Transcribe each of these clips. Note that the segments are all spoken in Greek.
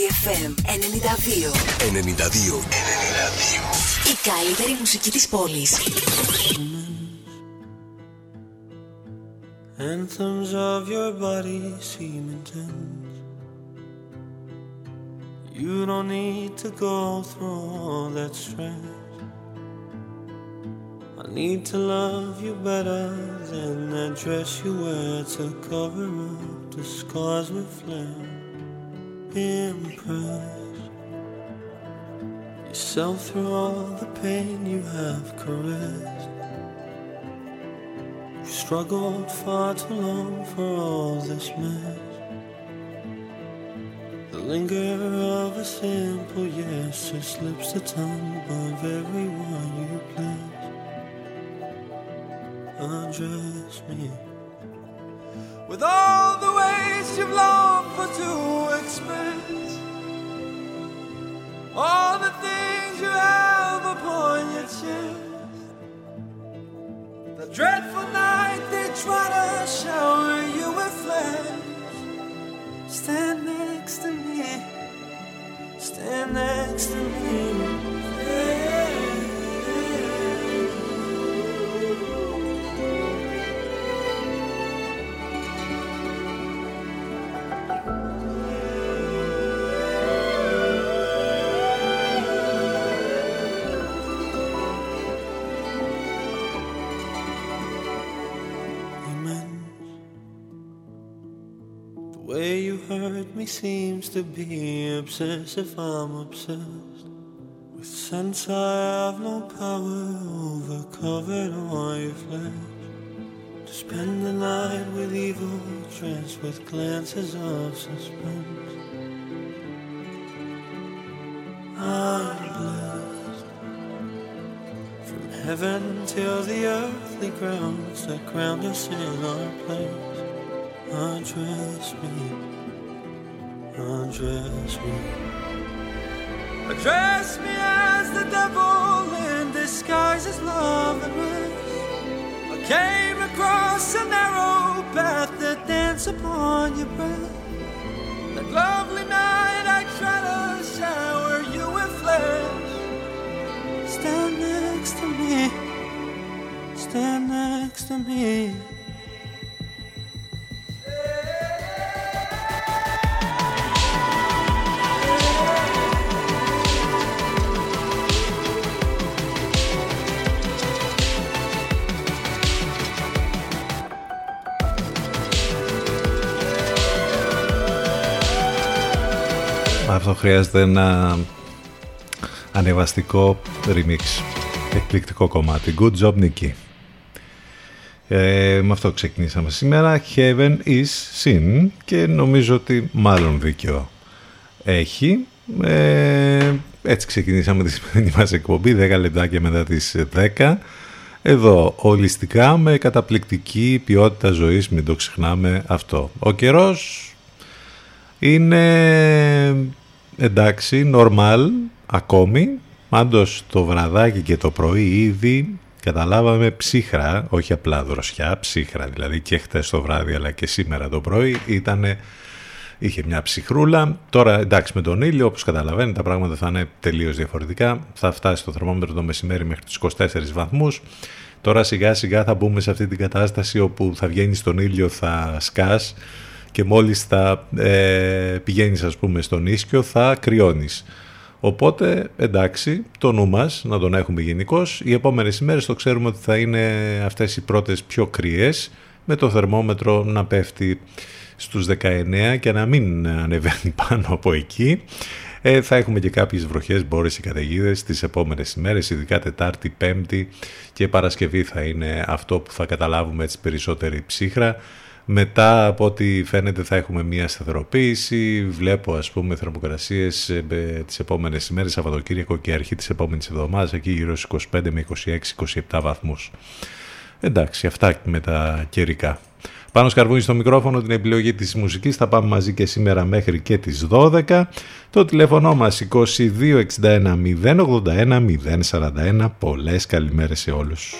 CTFM 92. 92. 92. Η καλύτερη μουσική της πόλης. Anthems of your body seem intense. You don't need to go through all that stress. I need to love you better than that dress you wear to cover up the scars we flare. Impress yourself through all the pain you have caressed. You struggled far too long for all this mess. The linger of a simple yes just slips the tongue above everyone you bless. Undress me with all the ways you've longed for to express. All the things you have upon your chest. The dreadful night they try to shower you with flash. Stand next to me. Stand next to me. Amen. Seems to be obsessive. I'm obsessed with sense I have no power over covered your flesh. To spend the night with evil dressed with glances of suspense. I'm blessed from heaven till the earthly grounds that ground us in our place. Undress me, undress me. Address me as the devil in disguise as love and rest. I came across a narrow path that danced upon your breath. That lovely night I tried to shower you with flesh. Stand next to me, stand next to me. Αυτό χρειάζεται ένα ανεβαστικό remix. Εκπληκτικό κομμάτι. Good job, Νίκη. Ε, με αυτό ξεκινήσαμε σήμερα. Heaven is sin και νομίζω ότι μάλλον δίκιο έχει. Ε, έτσι ξεκινήσαμε τη σημερινή μας εκπομπή 10 λεπτάκια μετά τις 10. Εδώ ολιστικά με καταπληκτική ποιότητα ζωής, μην το ξεχνάμε αυτό. Ο καιρός είναι εντάξει, normal ακόμη. Πάντως το βραδάκι και το πρωί ήδη καταλάβαμε ψύχρα, όχι απλά δροσιά, ψύχρα δηλαδή και χτες το βράδυ αλλά και σήμερα το πρωί ήτανε, είχε μια ψυχρούλα. Τώρα εντάξει με τον ήλιο όπως καταλαβαίνετε τα πράγματα θα είναι τελείως διαφορετικά. Θα φτάσει το θερμόμετρο το μεσημέρι μέχρι τους 24 βαθμούς. Τώρα σιγά σιγά θα μπούμε σε αυτή την κατάσταση όπου θα βγαίνει στον ήλιο, θα σκάς και μόλις θα ε, πηγαίνεις ας πούμε στον ίσκιο θα κρυώνεις. Οπότε εντάξει το νου μας να τον έχουμε γενικώς. Οι επόμενες ημέρες το ξέρουμε ότι θα είναι αυτές οι πρώτες πιο κρυές με το θερμόμετρο να πέφτει στους 19 και να μην ανεβαίνει πάνω από εκεί. Ε, θα έχουμε και κάποιες βροχές, μπόρες και καταιγίδες τις επόμενες ημέρες, ειδικά Τετάρτη, Πέμπτη και Παρασκευή θα είναι αυτό που θα καταλάβουμε έτσι περισσότερη ψύχρα. Μετά από ό,τι φαίνεται θα έχουμε μια σταθεροποίηση. Βλέπω ας πούμε θερμοκρασίες ε, τις επόμενες ημέρες, Σαββατοκύριακο και αρχή της επόμενης εβδομάδας, εκεί γύρω στους 25 με 26-27 βαθμούς. Εντάξει, αυτά με τα καιρικά. Πάνω σκαρβούνι στο μικρόφωνο την επιλογή της μουσικής θα πάμε μαζί και σήμερα μέχρι και τις 12. Το τηλέφωνο μας 2261 081 041. Πολλές καλημέρες σε όλους.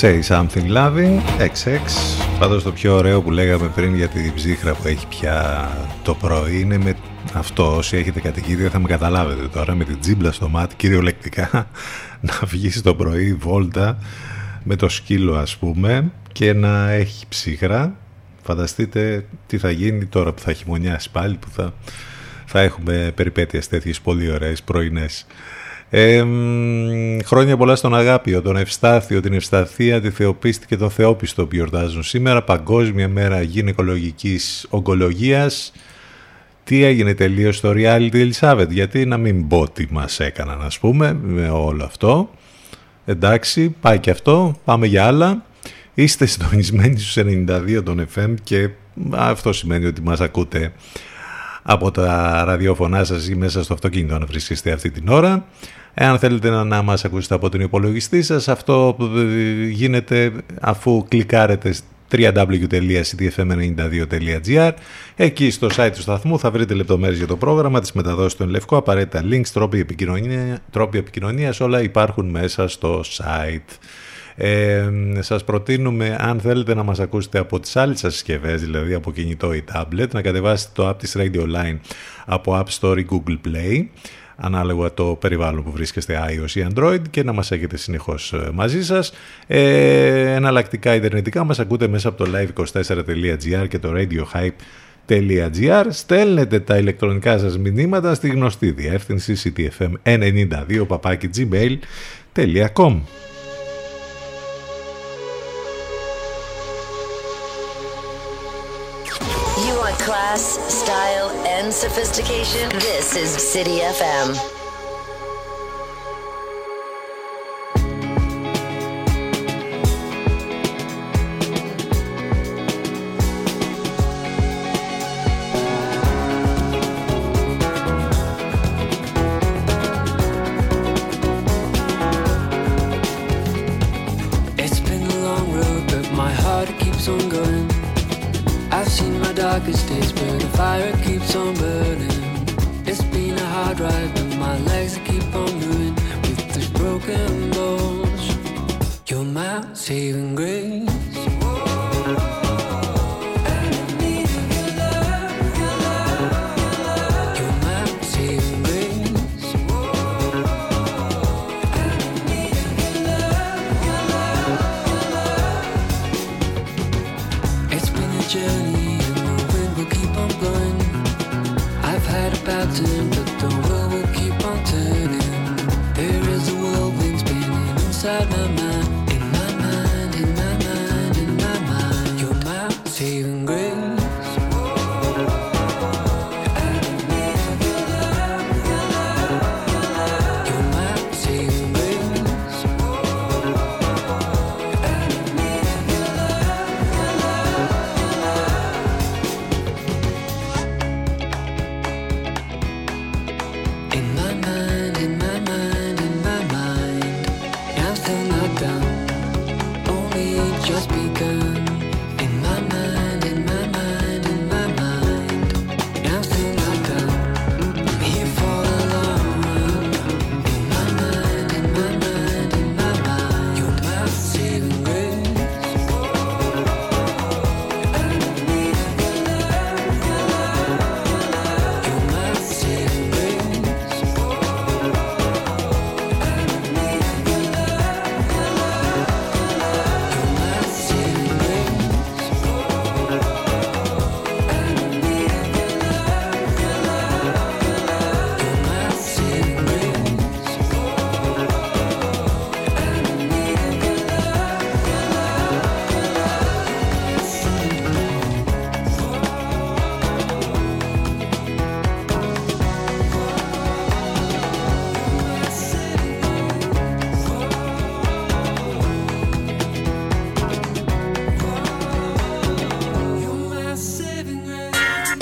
Say Something Loving, XX. Πάντως το πιο ωραίο που λέγαμε πριν για την ψύχρα που έχει πια το πρωί είναι με αυτό. Όσοι έχετε κατοικίδια θα με καταλάβετε τώρα με την τζίμπλα στο μάτι κυριολεκτικά να βγει το πρωί βόλτα με το σκύλο ας πούμε και να έχει ψύχρα. Φανταστείτε τι θα γίνει τώρα που θα χειμωνιάσει πάλι που θα, θα έχουμε περιπέτειες τέτοιες πολύ ωραίες πρωινές. Ε, χρόνια πολλά στον Αγάπιο, τον Ευστάθιο, την Ευσταθία, τη Θεοπίστη και τον Θεόπιστο που γιορτάζουν σήμερα. Παγκόσμια μέρα γυναικολογικής ογκολογίας. Τι έγινε τελείως στο reality Ελισάβετ, γιατί να μην πω τι μας έκαναν ας πούμε με όλο αυτό. Εντάξει, πάει και αυτό, πάμε για άλλα. Είστε συντονισμένοι στους 92 των FM και αυτό σημαίνει ότι μας ακούτε από τα ραδιόφωνά σας ή μέσα στο αυτοκίνητο να βρίσκεστε αυτή την ώρα. Εάν θέλετε να μας ακούσετε από τον υπολογιστή σας, αυτό γίνεται αφού κλικάρετε www.cdfm92.gr Εκεί στο site του σταθμού θα βρείτε λεπτομέρειες για το πρόγραμμα, τις μεταδόσεις του Λευκό, απαραίτητα links, τρόποι επικοινωνία, τρόποι επικοινωνίας, όλα υπάρχουν μέσα στο site. Ε, σας προτείνουμε αν θέλετε να μας ακούσετε από τις άλλες σας συσκευές, δηλαδή από κινητό ή tablet, να κατεβάσετε το app της Radio Line από App Store ή Google Play ανάλογα το περιβάλλον που βρίσκεστε iOS ή Android και να μας έχετε συνεχώς ε, μαζί σας. Ε, εναλλακτικά ιντερνετικά μας ακούτε μέσα από το live24.gr και το Radio Hype ctfm92 στέλνετε τα ηλεκτρονικά σας μηνύματα στη γνωστή διεύθυνση ctfm92 gmail.com You want class, style, and sophistication? This is City FM. It's been a long road, but my heart keeps on going. I've seen my darkest days, saving grace.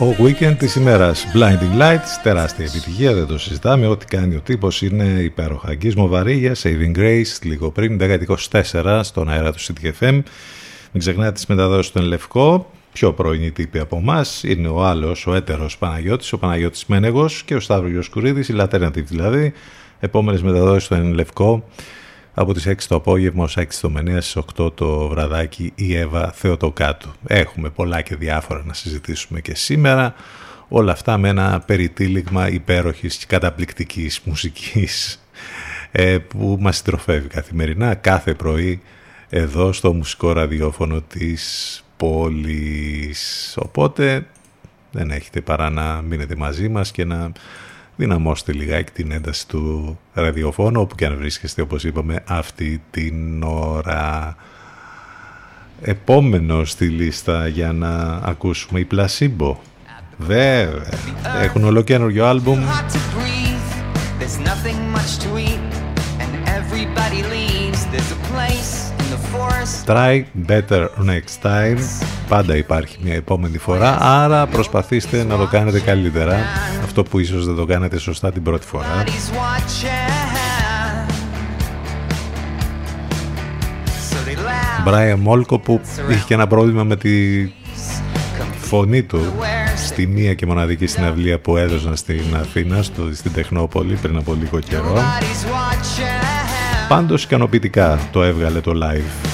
Ο Weekend της ημέρας Blinding Lights, τεράστια επιτυχία, δεν το συζητάμε. Ό,τι κάνει ο τύπος είναι υπέροχα. Αγγίσμο για Saving Grace, λίγο πριν, 10-24 στον αέρα του CTFM. Μην ξεχνάτε τις μεταδόσεις στον Λευκό. Πιο πρώην τύποι από εμάς είναι ο άλλος, ο έτερος Παναγιώτης, ο Παναγιώτης Μένεγος και ο Σταύρος Κουρίδης, η Laternative δηλαδή. Επόμενες μεταδόσεις στον Λευκό από τις 6 το απόγευμα ως 6 το μενέα στις 8 το βραδάκι η Εύα Θεοτοκάτου. Έχουμε πολλά και διάφορα να συζητήσουμε και σήμερα. Όλα αυτά με ένα περιτύλιγμα υπέροχης και καταπληκτικής μουσικής ε, που μας συντροφεύει καθημερινά κάθε πρωί εδώ στο μουσικό ραδιόφωνο της πόλης. Οπότε δεν έχετε παρά να μείνετε μαζί μας και να δυναμώστε λιγάκι την ένταση του ραδιοφώνου όπου και αν βρίσκεστε όπως είπαμε αυτή την ώρα. Επόμενο στη λίστα για να ακούσουμε η Placebo. Βέβαια, έχουν ολοκένουργιο άλμπουμ. Try better next time. Πάντα υπάρχει μια επόμενη φορά, άρα προσπαθήστε να το κάνετε καλύτερα. Αυτό που ίσως δεν το κάνετε σωστά την πρώτη φορά. Brian Molko που είχε και ένα πρόβλημα με τη φωνή του στη μία και μοναδική συναυλία που έδωσαν στην Αθήνα, στο, στην Τεχνόπολη πριν από λίγο καιρό. Πάντως ικανοποιητικά το έβγαλε το live.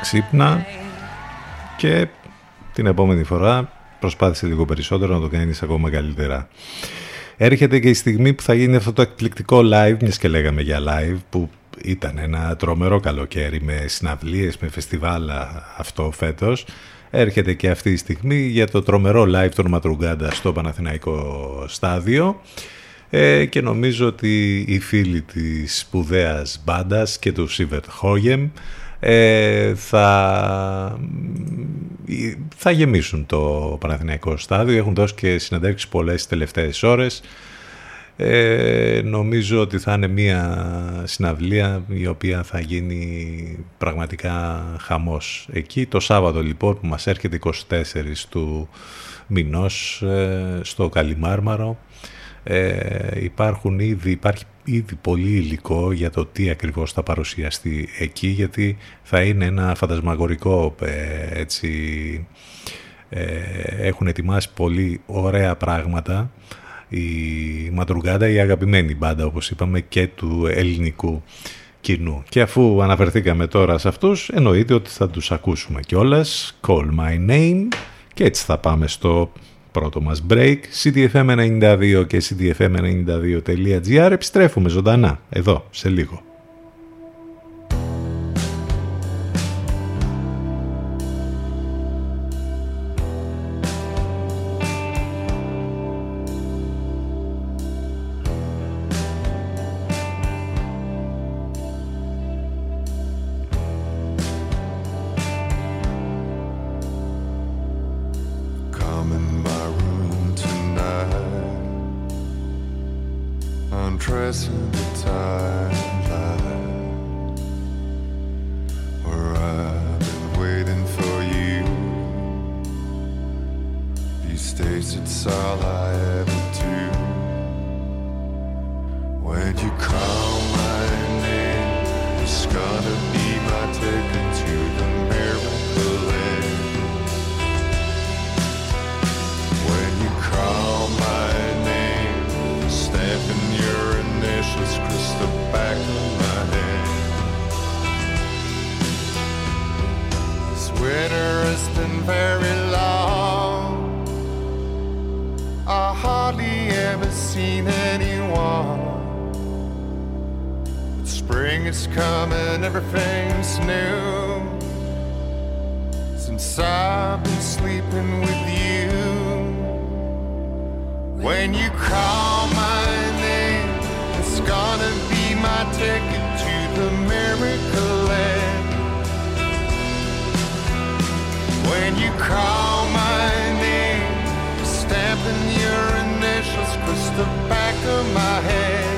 Ξύπνα και την επόμενη φορά προσπάθησε λίγο περισσότερο να το κάνεις ακόμα καλύτερα. Έρχεται και η στιγμή που θα γίνει αυτό το εκπληκτικό live, μιας και λέγαμε για live, που ήταν ένα τρομερό καλοκαίρι με συναυλίες, με φεστιβάλα αυτό φέτος. Έρχεται και αυτή η στιγμή για το τρομερό live των Ματρουγκάντα στο Παναθηναϊκό στάδιο ε, και νομίζω ότι οι φίλοι της σπουδαίας μπάντας και του Σίβερτ Χόγεμ ε, θα, θα γεμίσουν το Παναθηναϊκό στάδιο. Έχουν δώσει και συναντεύξεις πολλές τελευταίες ώρες. Ε, νομίζω ότι θα είναι μια συναυλία η οποία θα γίνει πραγματικά χαμός. Εκεί το Σάββατο λοιπόν που μας έρχεται 24 του μηνός ε, στο Καλιμάρμαρο ε, υπάρχουν ήδη, υπάρχει ήδη πολύ υλικό για το τι ακριβώς θα παρουσιαστεί εκεί γιατί θα είναι ένα φαντασμαγορικό ε, έτσι ε, έχουν ετοιμάσει πολύ ωραία πράγματα η Μαντρουγκάντα η αγαπημένη μπάντα όπως είπαμε και του ελληνικού κοινού. Και αφού αναφερθήκαμε τώρα σε αυτούς εννοείται ότι θα τους ακούσουμε κιόλας. Call My Name. Και έτσι θα πάμε στο πρώτο μας break. ctfm92 και ctfm92.gr επιστρέφουμε ζωντανά εδώ σε λίγο This winter has been very long. I hardly ever seen anyone. But spring is coming, everything's new since I've been sleeping with you. When you call my name, it's gonna my ticket to the miracle land. When you call my name, stamping your initials across the back of my head.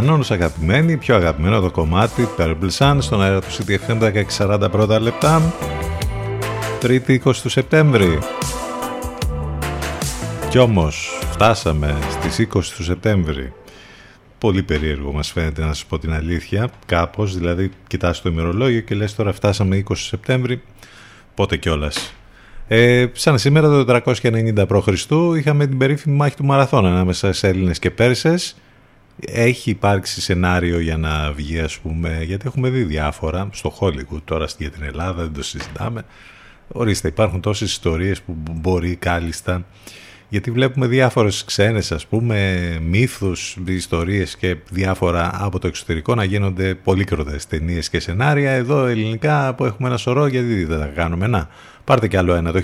Κανόνος αγαπημένοι, πιο αγαπημένο το κομμάτι Purple Sun στον αέρα του CTFM 1640 πρώτα λεπτά. 3η 20 του Σεπτέμβρη. Κι όμως φτάσαμε στις 20 του Σεπτέμβρη. Πολύ περίεργο μας φαίνεται να σας πω την αλήθεια. Κάπως δηλαδή κοιτάς το ημερολόγιο και λες τώρα φτάσαμε 20 Σεπτέμβρη. Πότε κιόλας. Ε, σαν σήμερα το 490 π.Χ. είχαμε την περίφημη μάχη του Μαραθώνα ανάμεσα σε Έλληνες και Πέρσες έχει υπάρξει σενάριο για να βγει ας πούμε, γιατί έχουμε δει διάφορα στο Hollywood τώρα για την Ελλάδα, δεν το συζητάμε. Ορίστε, υπάρχουν τόσες ιστορίες που μπορεί κάλλιστα γιατί βλέπουμε διάφορες ξένες ας πούμε μύθους, ιστορίες και διάφορα από το εξωτερικό να γίνονται πολύκροτες ταινίες και σενάρια. Εδώ ελληνικά που έχουμε ένα σωρό γιατί δεν τα κάνουμε. Να πάρτε κι άλλο ένα. Το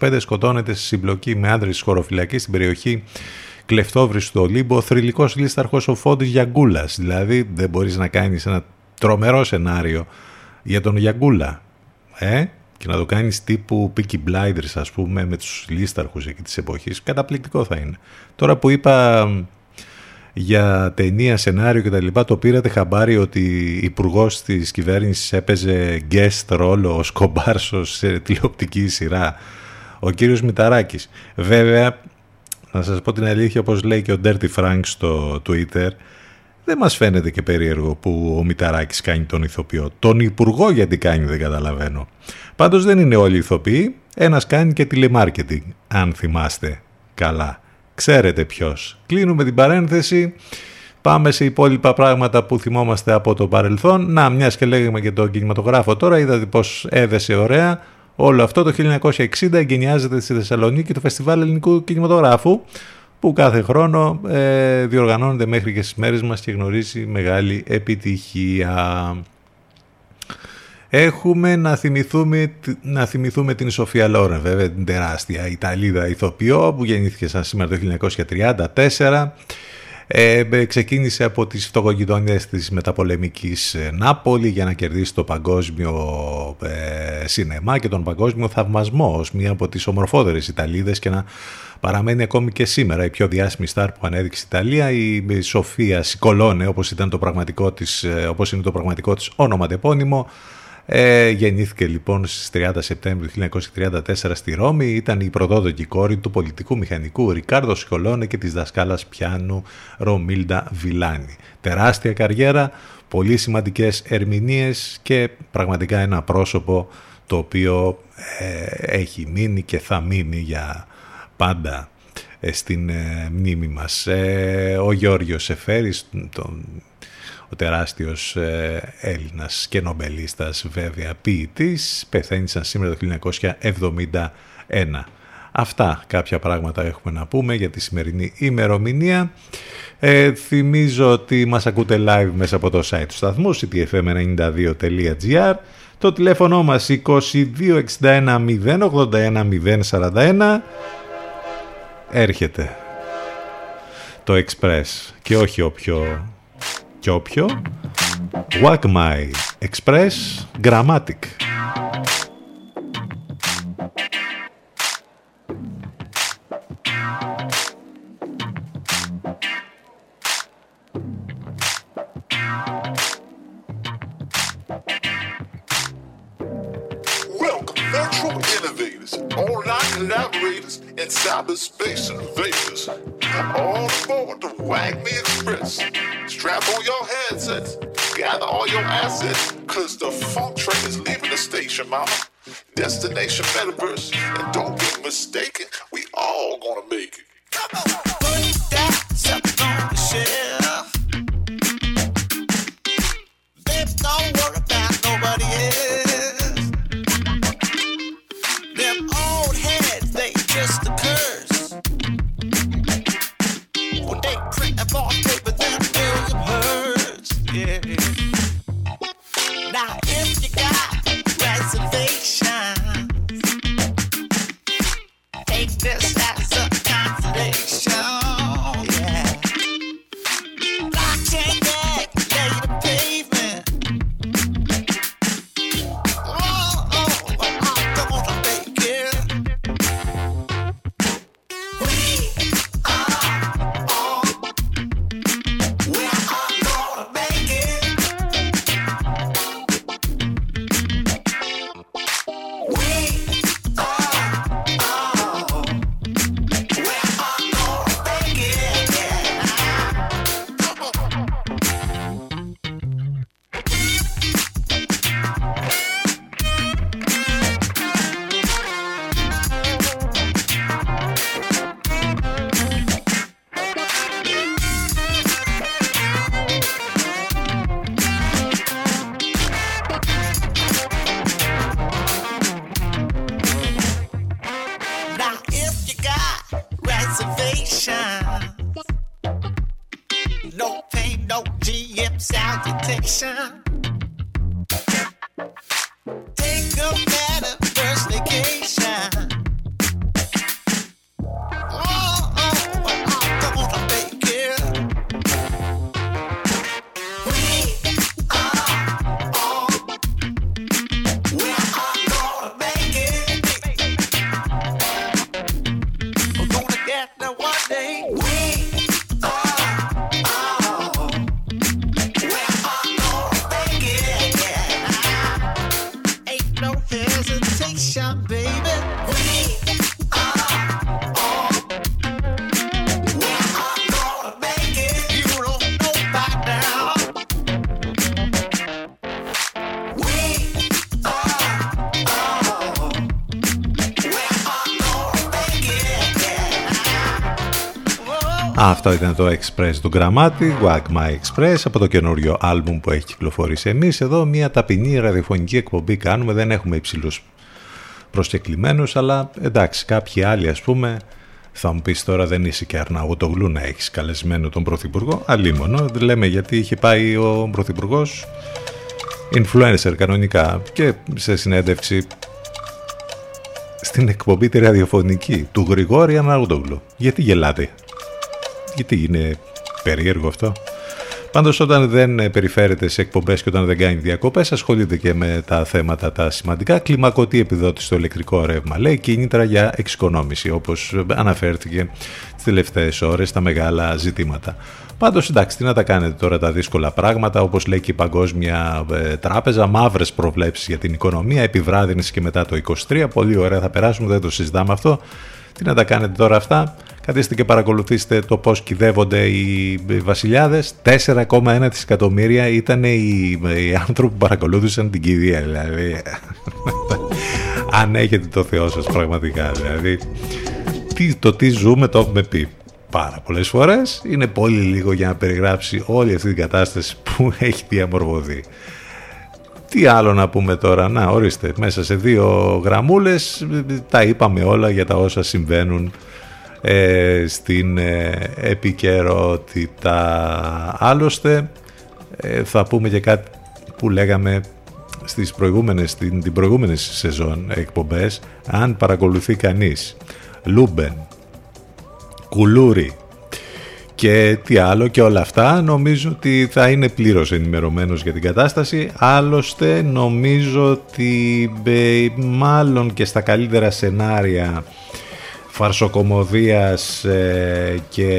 1925 σκοτώνεται σε συμπλοκή με άντρες της χωροφυλακής στην περιοχή Κλεφτόβρη στο Ολύμπο ο θρηλυκός λίσταρχος ο Φώντης Γιαγκούλας. Δηλαδή δεν μπορείς να κάνεις ένα τρομερό σενάριο για τον Γιαγκούλα ε; και να το κάνεις τύπου Peaky Blinders ας πούμε με τους λίσταρχους εκεί της εποχής καταπληκτικό θα είναι. Τώρα που είπα για ταινία, σενάριο και τα λοιπά το πήρατε χαμπάρι ότι υπουργός της κυβέρνησης έπαιζε guest ρόλο ο Σκομπάρσος σε τηλεοπτική σειρά ο κύριος Μηταράκης. Βέβαια να σας πω την αλήθεια όπως λέει και ο Dirty Frank στο Twitter δεν μας φαίνεται και περίεργο που ο Μηταράκης κάνει τον ηθοποιό. Τον υπουργό γιατί κάνει δεν καταλαβαίνω. Πάντως δεν είναι όλοι ηθοποιοί. Ένας κάνει και τηλεμάρκετινγκ, αν θυμάστε καλά. Ξέρετε ποιος. Κλείνουμε την παρένθεση. Πάμε σε υπόλοιπα πράγματα που θυμόμαστε από το παρελθόν. Να, μιας και λέγαμε και τον κινηματογράφο τώρα, είδατε πως έδεσε ωραία. Όλο αυτό το 1960 εγκαινιάζεται στη Θεσσαλονίκη το Φεστιβάλ Ελληνικού Κινηματογράφου που κάθε χρόνο ε, διοργανώνεται μέχρι και στις μέρες μας και γνωρίζει μεγάλη επιτυχία. Έχουμε να θυμηθούμε, να θυμηθούμε την Σοφία Λόρεν, βέβαια την τεράστια Ιταλίδα ηθοποιό που γεννήθηκε σαν σήμερα το 1934. Ε, ξεκίνησε από τις φτωχογειτονιές της μεταπολεμικής ε, Νάπολη για να κερδίσει το παγκόσμιο ε, σινεμά και τον παγκόσμιο θαυμασμό ως μία από τις ομορφότερες Ιταλίδες και να παραμένει ακόμη και σήμερα η πιο διάσημη στάρ που ανέδειξε η Ιταλία, η Σοφία Σικολόνε, όπως, ήταν το πραγματικό της, ε, όπως είναι το πραγματικό της όνομα τεπώνυμο, ε, γεννήθηκε λοιπόν στις 30 Σεπτέμβριου 1934 στη Ρώμη, ήταν η πρωτόδοκη κόρη του πολιτικού μηχανικού Ρικάρδο Σικολόνε και της δασκάλας πιάνου Ρομίλντα Βιλάνη. Τεράστια καριέρα, πολύ σημαντικές ερμηνείες και πραγματικά ένα πρόσωπο το οποίο ε, έχει μείνει και θα μείνει για πάντα ε, στην ε, μνήμη μας. Ε, ο Γιώργος Εφέρης, τον, ο τεράστιος Έλληνας και νομπελίστας βέβαια ποιητής, πεθαίνει σαν σήμερα το 1971. Αυτά κάποια πράγματα έχουμε να πούμε για τη σημερινή ημερομηνία. Ε, θυμίζω ότι μας ακούτε live μέσα από το site του σταθμού ctfm92.gr το τηλέφωνο μας 2261 081 041 έρχεται το Express και όχι όποιο και όποιο Walk My Express Grammatic collaborators and cyberspace invaders. All aboard the Wagme Express. Strap on your headsets, gather all your assets, cause the funk train is leaving the station, mama. Destination metaverse, and don't get mistaken, we all gonna make it. Come on, put that sucker on the shelf. Babe, don't worry about nobody else. Them old heads, they just a Αυτό ήταν το Express του Γραμμάτι, Wag My Express, από το καινούριο άλμπουμ που έχει κυκλοφορήσει. Εμείς εδώ μια ταπεινή ραδιοφωνική εκπομπή κάνουμε, δεν έχουμε υψηλούς προσκεκλημένους, αλλά εντάξει κάποιοι άλλοι ας πούμε θα μου πεις τώρα δεν είσαι και Αρναούτογλου να έχεις καλεσμένο τον Πρωθυπουργό. Αλίμονο, λέμε γιατί είχε πάει ο Πρωθυπουργός influencer κανονικά και σε συνέντευξη στην εκπομπή τη ραδιοφωνική του Γρηγόρη Αρναούτογλου. Γιατί γελάτε, γιατί είναι περίεργο αυτό. Πάντως, όταν δεν περιφέρεται σε εκπομπές και όταν δεν κάνει διακοπές, ασχολείται και με τα θέματα τα σημαντικά. Κλιμακωτή επιδότηση στο ηλεκτρικό ρεύμα. Λέει κίνητρα για εξοικονόμηση, όπως αναφέρθηκε τις τελευταίες ώρες στα μεγάλα ζητήματα. Πάντως, εντάξει, τι να τα κάνετε τώρα τα δύσκολα πράγματα, όπως λέει και η Παγκόσμια ε, Τράπεζα, μαύρες προβλέψεις για την οικονομία, επιβράδυνση και μετά το 23. Πολύ ωραία θα περάσουμε, δεν το συζητάμε αυτό. Τι να τα κάνετε τώρα αυτά; Καθίστε και παρακολουθήστε το πώς κυδεύονται οι βασιλιάδες. 4,1 εκατομμύρια ήταν οι, οι άνθρωποι που παρακολούθησαν την κηδεία. Δηλαδή, αν έχετε το Θεό σας πραγματικά. Δηλαδή, τι, το τι ζούμε το έχουμε πει πάρα πολλές φορές. Είναι πολύ λίγο για να περιγράψει όλη αυτή την κατάσταση που έχει διαμορφωθεί. Τι άλλο να πούμε τώρα, να ορίστε, μέσα σε δύο γραμμούλες τα είπαμε όλα για τα όσα συμβαίνουν ε, στην ε, επικαιρότητα. Άλλωστε ε, θα πούμε και κάτι που λέγαμε στις προηγούμενες, στην, την προηγούμενη σεζόν εκπομπές αν παρακολουθεί κανείς Λούμπεν, Κουλούρι και τι άλλο και όλα αυτά νομίζω ότι θα είναι πλήρως ενημερωμένος για την κατάσταση άλλωστε νομίζω ότι μάλλον και στα καλύτερα σενάρια φαρσοκομωδίας ε, και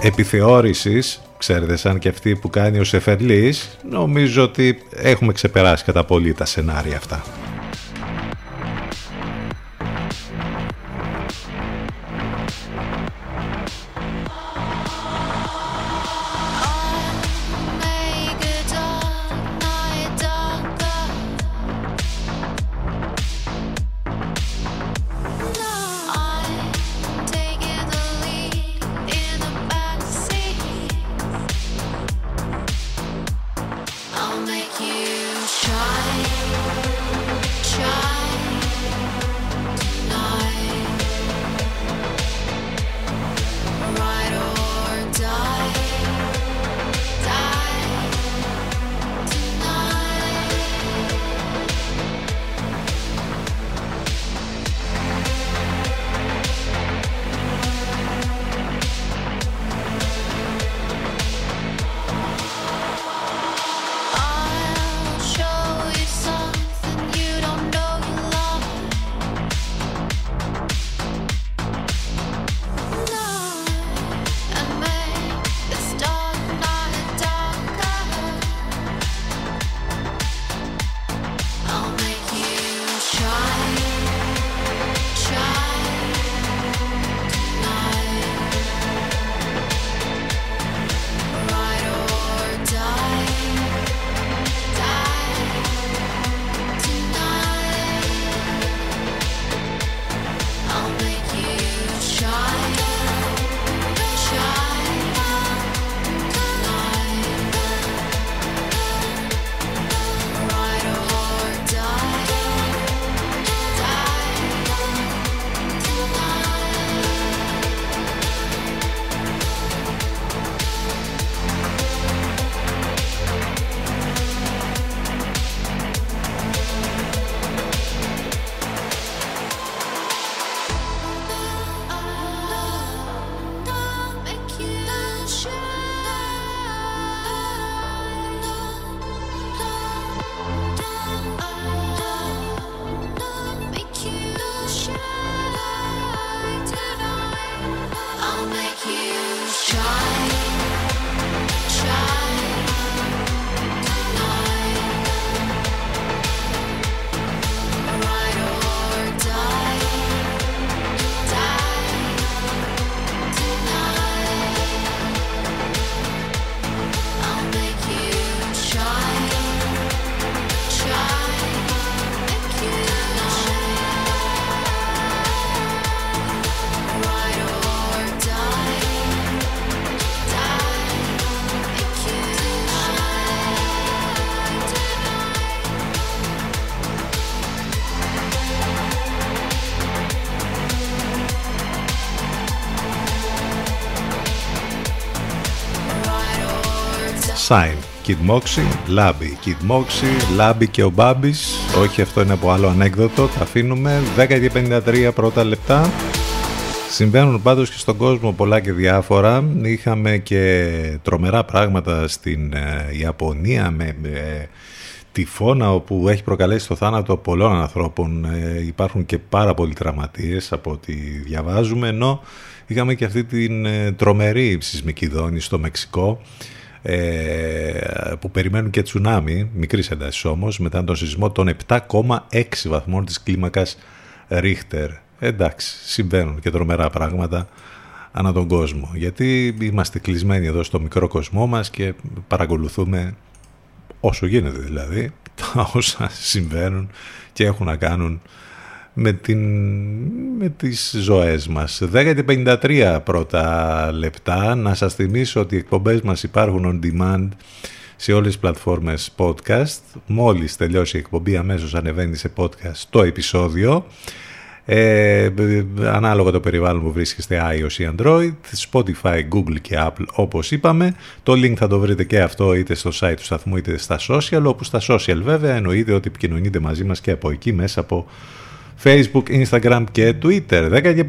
επιθεώρησης ξέρετε σαν και αυτή που κάνει ο Σεφερλής νομίζω ότι έχουμε ξεπεράσει κατά πολύ τα σενάρια αυτά. Sign. Kid Moxie, Λάμπη. Kid Moxie, Λάμπη και ο Μπάμπης. Όχι, αυτό είναι από άλλο ανέκδοτο. Τα αφήνουμε. 10 και 53 πρώτα λεπτά. Συμβαίνουν πάντως και στον κόσμο πολλά και διάφορα. Είχαμε και τρομερά πράγματα στην ε, Ιαπωνία με ε, τυφώνα όπου έχει προκαλέσει το θάνατο πολλών ανθρώπων. Ε, υπάρχουν και πάρα πολλοί τραυματίες από ό,τι διαβάζουμε, ενώ είχαμε και αυτή την ε, τρομερή σεισμική δόνη στο Μεξικό ε, που περιμένουν και τσουνάμι, μικρής έντασης όμως, μετά τον σεισμό των 7,6 βαθμών της κλίμακας Ρίχτερ. Εντάξει, συμβαίνουν και τρομερά πράγματα ανά τον κόσμο. Γιατί είμαστε κλεισμένοι εδώ στο μικρό κοσμό μας και παρακολουθούμε όσο γίνεται δηλαδή τα όσα συμβαίνουν και έχουν να κάνουν με, την, με τις ζωές μας. 10.53 πρώτα λεπτά. Να σας θυμίσω ότι οι εκπομπές μας υπάρχουν on demand σε όλες τις πλατφόρμες podcast. Μόλις τελειώσει η εκπομπή αμέσως ανεβαίνει σε podcast το επεισόδιο. Ε, ανάλογα το περιβάλλον που βρίσκεστε iOS ή Android, Spotify, Google και Apple όπως είπαμε. Το link θα το βρείτε και αυτό είτε στο site του σταθμού είτε στα social, όπου στα social βέβαια εννοείται ότι επικοινωνείτε μαζί μας και από εκεί μέσα από Facebook, Instagram και Twitter. 10 και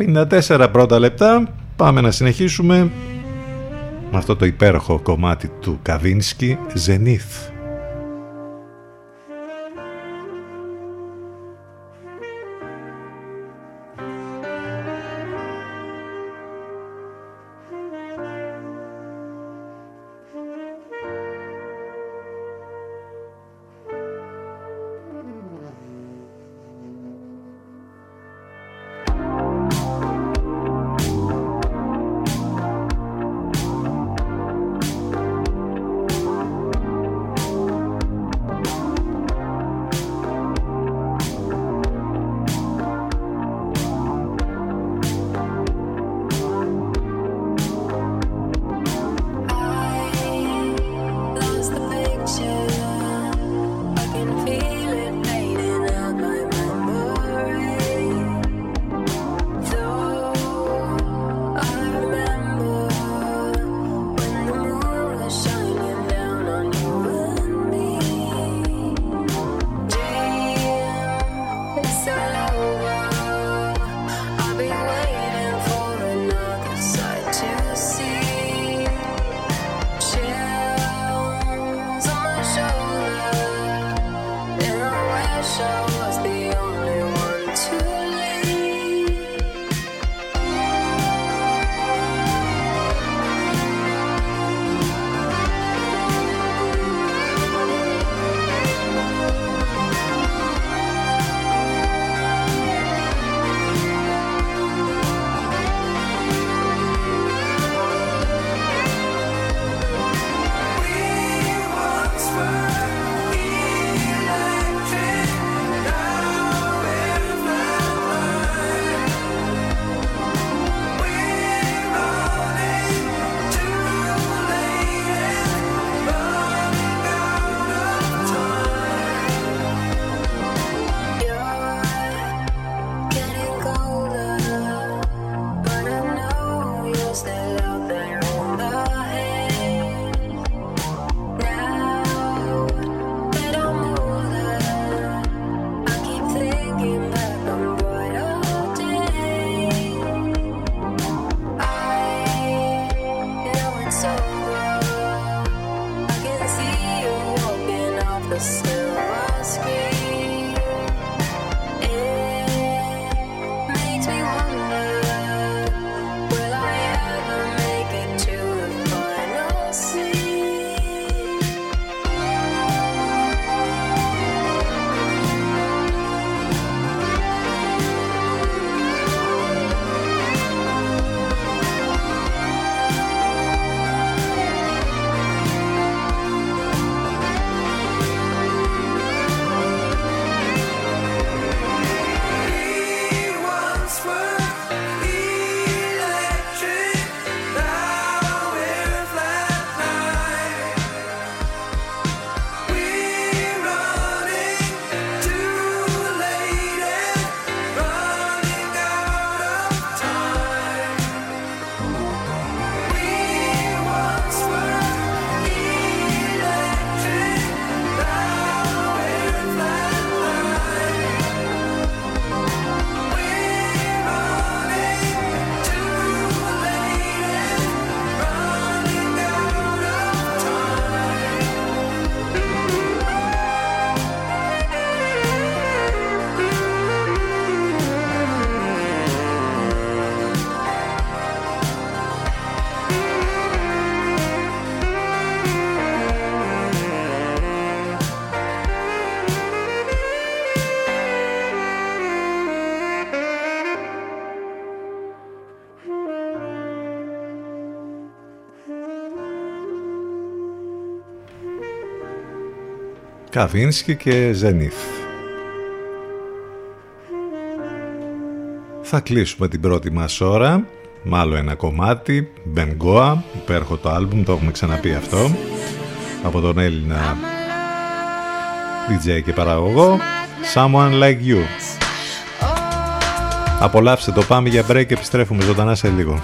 54 πρώτα λεπτά. Πάμε να συνεχίσουμε με αυτό το υπέροχο κομμάτι του Καβίνσκι, Zenith. Καβίνσκι και Ζενίθ. Θα κλείσουμε την πρώτη μας ώρα. Με άλλο ένα κομμάτι, Μπενγκόα, υπέρχο το άλμπουμ, το έχουμε ξαναπεί αυτό, από τον Έλληνα DJ και παραγωγό, Someone Like You. Απολαύστε το, πάμε για break. Και επιστρέφουμε ζωντανά σε λίγο.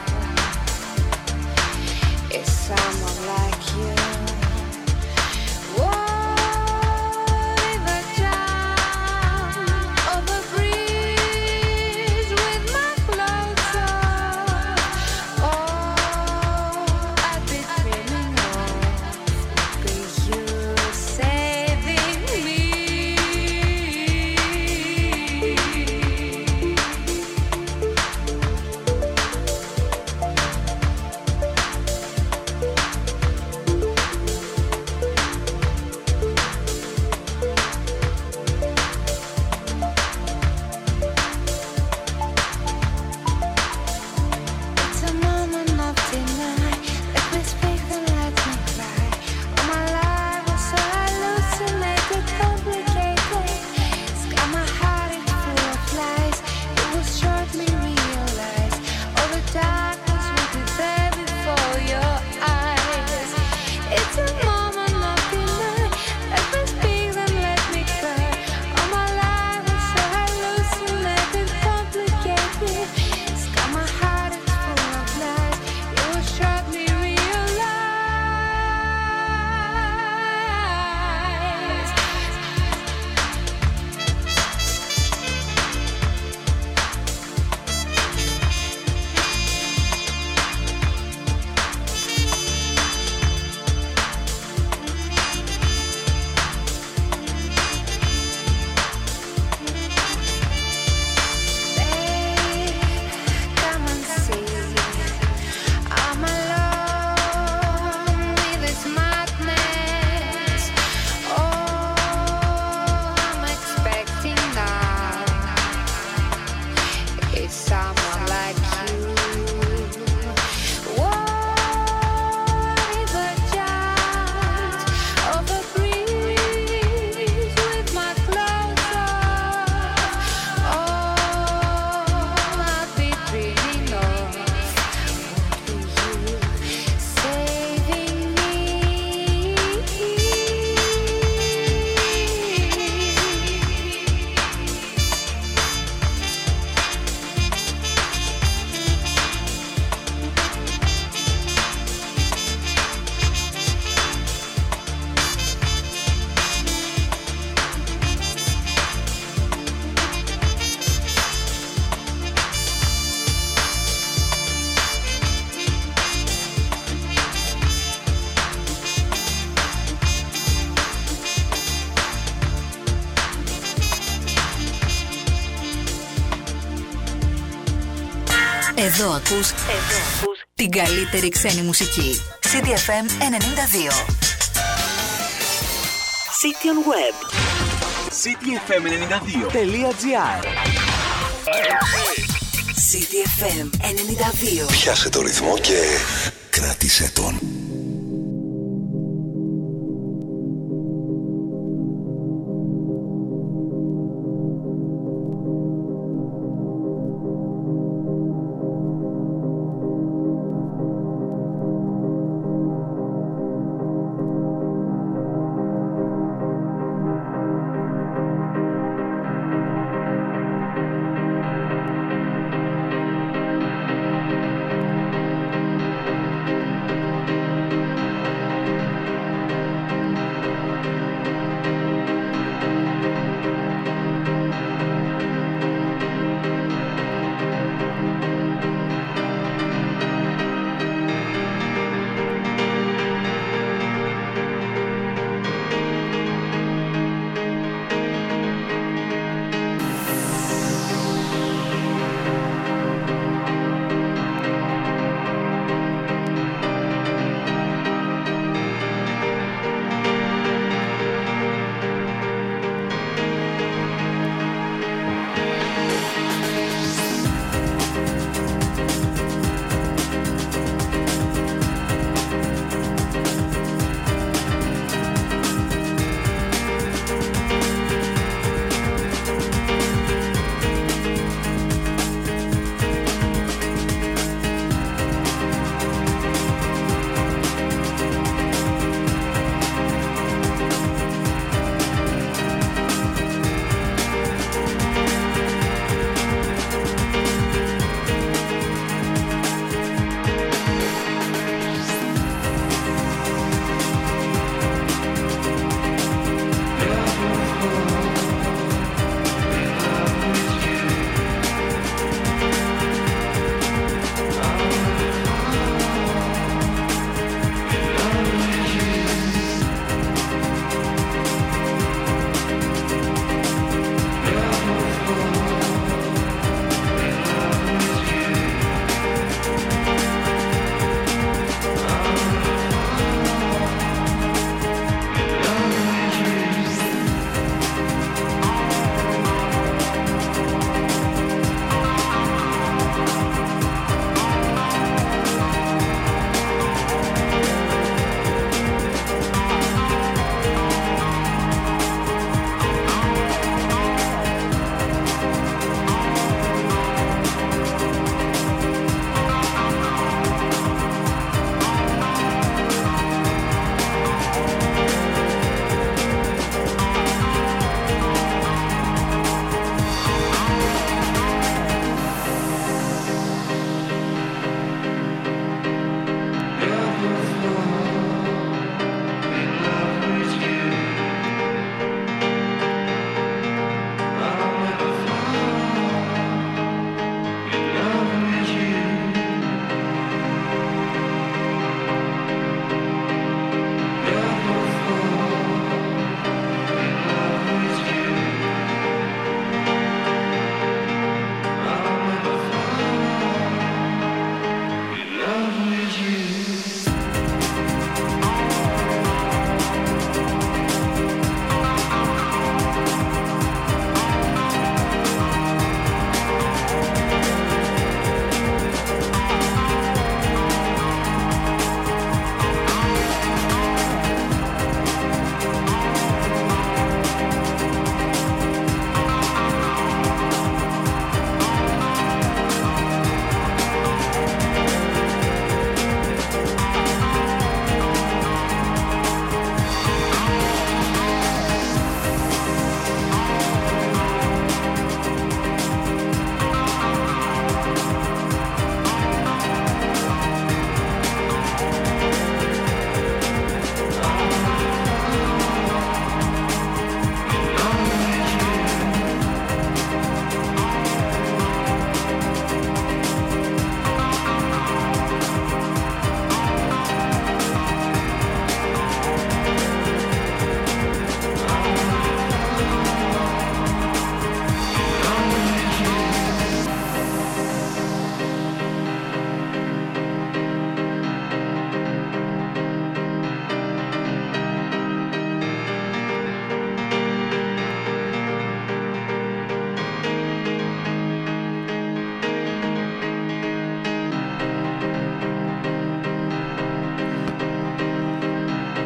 Εδώ ακούς, Εδώ ακούς την καλύτερη ξένη μουσική. CDFM 92. City on Web. cityfm92.gr CDFM 92. Πιάσε το ρυθμό και κράτησε τον.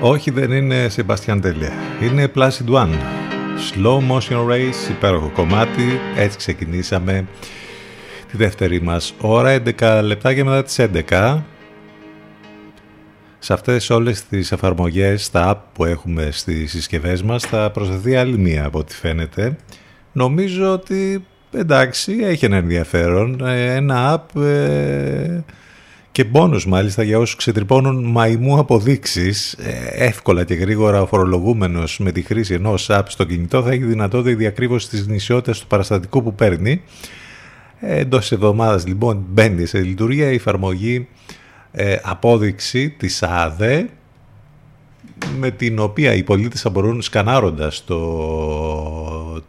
Όχι, δεν είναι Sebastian Tellier. Είναι Placid One. Slow Motion Race, υπέροχο κομμάτι. Έτσι ξεκινήσαμε τη δεύτερη μας ώρα, 11 λεπτά και μετά τις 11. Σε αυτές όλες τις εφαρμογές, τα app που έχουμε στις συσκευές μας, θα προσθεθεί άλλη μία από ό,τι φαίνεται. Νομίζω ότι εντάξει, έχει ένα ενδιαφέρον. Ε, ένα app ε, και μπόνους μάλιστα για όσους ξετρυπώνουν μαϊμού αποδείξεις. Ε, εύκολα και γρήγορα ο φορολογούμενος με τη χρήση ενός app στο κινητό θα έχει δυνατότητα η διακρύβωσης της γνησιότητας του παραστατικού που παίρνει. Εντός εβδομάδας λοιπόν μπαίνει σε λειτουργία η εφαρμογή απόδειξη της ΑΔΕ με την οποία οι πολίτες θα μπορούν σκανάροντας το,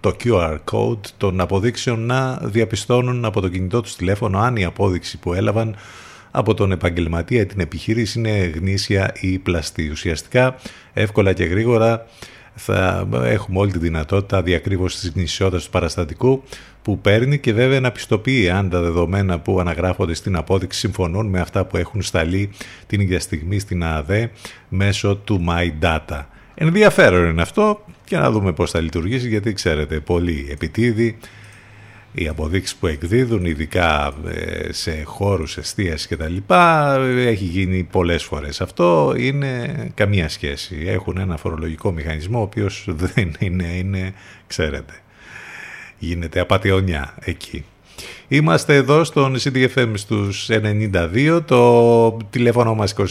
το QR code των αποδείξεων να διαπιστώνουν από το κινητό τους τηλέφωνο αν η απόδειξη που έλαβαν από τον επαγγελματία την επιχείρηση είναι γνήσια ή πλαστή. Ουσιαστικά εύκολα και γρήγορα θα έχουμε όλη τη δυνατότητα διακρύβωσης της γνησιότητας του παραστατικού που παίρνει και βέβαια να πιστοποιεί αν τα δεδομένα που αναγράφονται στην απόδειξη συμφωνούν με αυτά που έχουν σταλεί την ίδια στιγμή στην ΑΔΕ μέσω του My Data. Ενδιαφέρον είναι αυτό και να δούμε πώς θα λειτουργήσει γιατί ξέρετε πολύ επιτίδη οι αποδείξεις που εκδίδουν ειδικά ε, σε χώρους εστίας και τα λοιπά έχει γίνει πολλές φορές. Αυτό είναι καμία σχέση. Έχουν ένα φορολογικό μηχανισμό ο οποίος δεν είναι, είναι ξέρετε γίνεται απαταιωνιά εκεί. Είμαστε εδώ στον CDFM στους 92, το τηλέφωνο μας 2261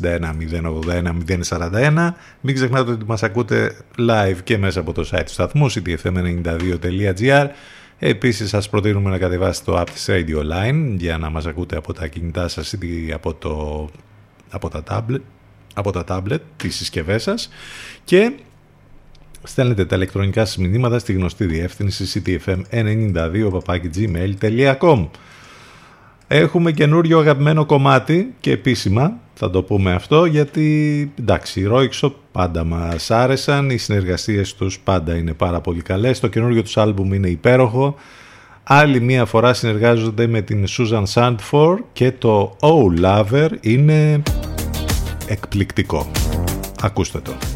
081 041. Μην ξεχνάτε ότι μας ακούτε live και μέσα από το site του σταθμού cdfm92.gr Επίσης σας προτείνουμε να κατεβάσετε το app της Radio Line για να μας ακούτε από τα κινητά σας ή από, το, από τα tablet, από τα tablet, τις συσκευές σας. Και στέλνετε τα ηλεκτρονικά σας μηνύματα στη γνωστή διεύθυνση ctfm92 Έχουμε καινούριο αγαπημένο κομμάτι και επίσημα θα το πούμε αυτό γιατί εντάξει οι Roixop πάντα μας άρεσαν, οι συνεργασίες τους πάντα είναι πάρα πολύ καλές, το καινούριο τους άλμπουμ είναι υπέροχο. Άλλη μία φορά συνεργάζονται με την Susan Sandford και το Oh Lover είναι εκπληκτικό. Ακούστε το.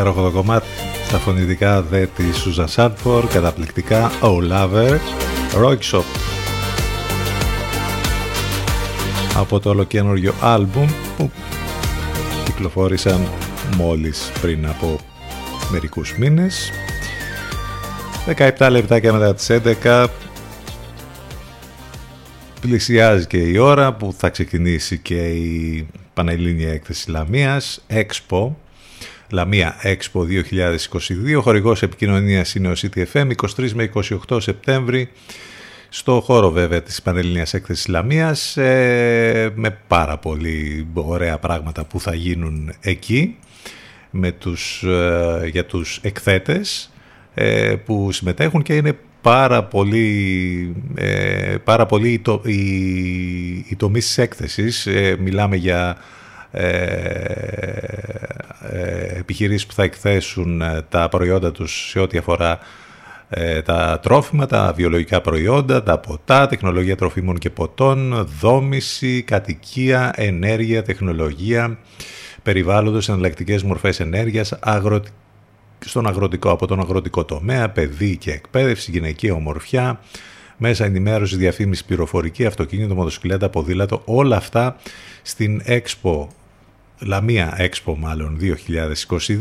Υπέροχο το κομμάτι. Στα φωνητικά δε τη Σούζα Σάντφορ, καταπληκτικά Oh Lover, Rock Shop. Από το ολοκένουργιο άλμπουμ που κυκλοφόρησαν μόλις πριν από μερικούς μήνες. 17 λεπτά και μετά τις 11 πλησιάζει και η ώρα που θα ξεκινήσει και η Πανελλήνια Έκθεση Λαμίας, Expo, Λαμία Expo 2022, χορηγός επικοινωνίας είναι ο CTFM, 23 με 28 Σεπτέμβρη, στο χώρο βέβαια της Πανελλήνιας Έκθεσης Λαμίας, ε, με πάρα πολύ ωραία πράγματα που θα γίνουν εκεί, με τους, ε, για τους εκθέτες ε, που συμμετέχουν και είναι πάρα πολύ, ε, πάρα πολύ οι, το, οι, τομείς της έκθεσης. Ε, μιλάμε για ε, ε, επιχειρήσεις που θα εκθέσουν ε, τα προϊόντα τους σε ό,τι αφορά τα τρόφιμα, τα βιολογικά προϊόντα, τα ποτά, τεχνολογία τροφίμων και ποτών, δόμηση, κατοικία, ενέργεια, τεχνολογία, περιβάλλοντος, εναλλακτικές μορφές ενέργειας, αγροτική στον αγροτικό, από τον αγροτικό τομέα, παιδί και εκπαίδευση, γυναική ομορφιά, μέσα ενημέρωση, διαφήμιση, πληροφορική, αυτοκίνητο, μοτοσυκλέτα, ποδήλατο, όλα αυτά στην Expo Λαμία Expo μάλλον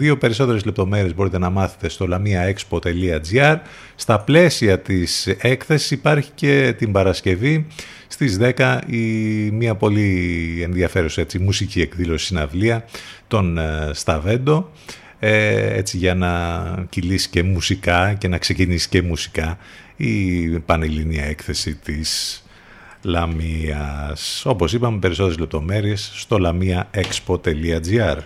2022. Περισσότερες λεπτομέρειες μπορείτε να μάθετε στο lamiaexpo.gr. Στα πλαίσια της έκθεσης υπάρχει και την Παρασκευή στις 10 η, μια πολύ ενδιαφέρουσα έτσι, μουσική εκδήλωση συναυλία των ε, Σταβέντο ε, έτσι για να κυλήσει και μουσικά και να ξεκινήσει και μουσικά η πανελληνία έκθεση της Λαμίας. Όπως είπαμε περισσότερες λεπτομέρειες στο lamiaexpo.gr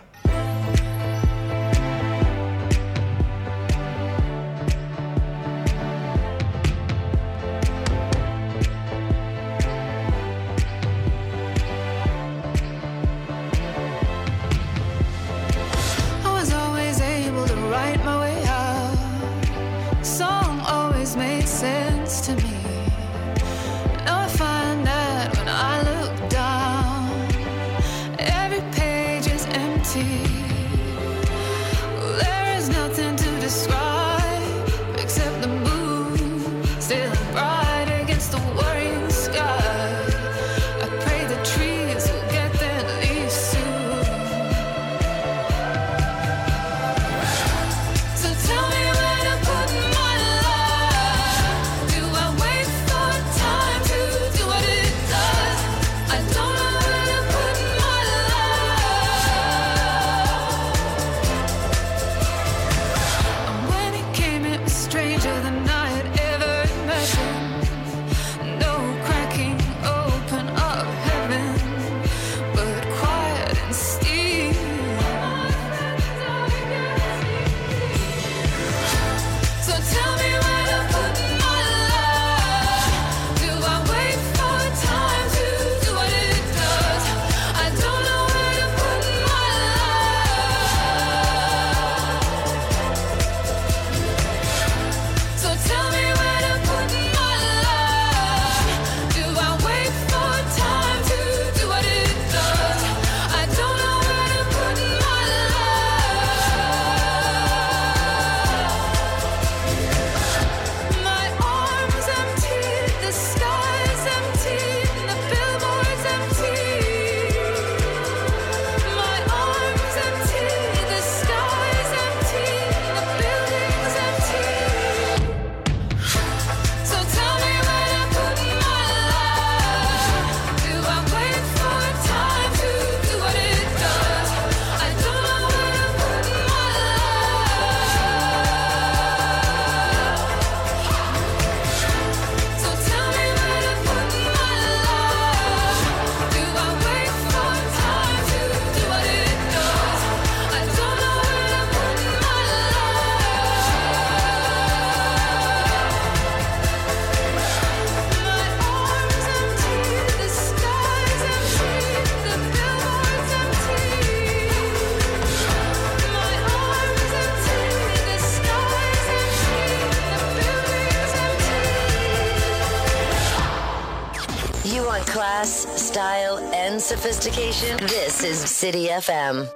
City FM.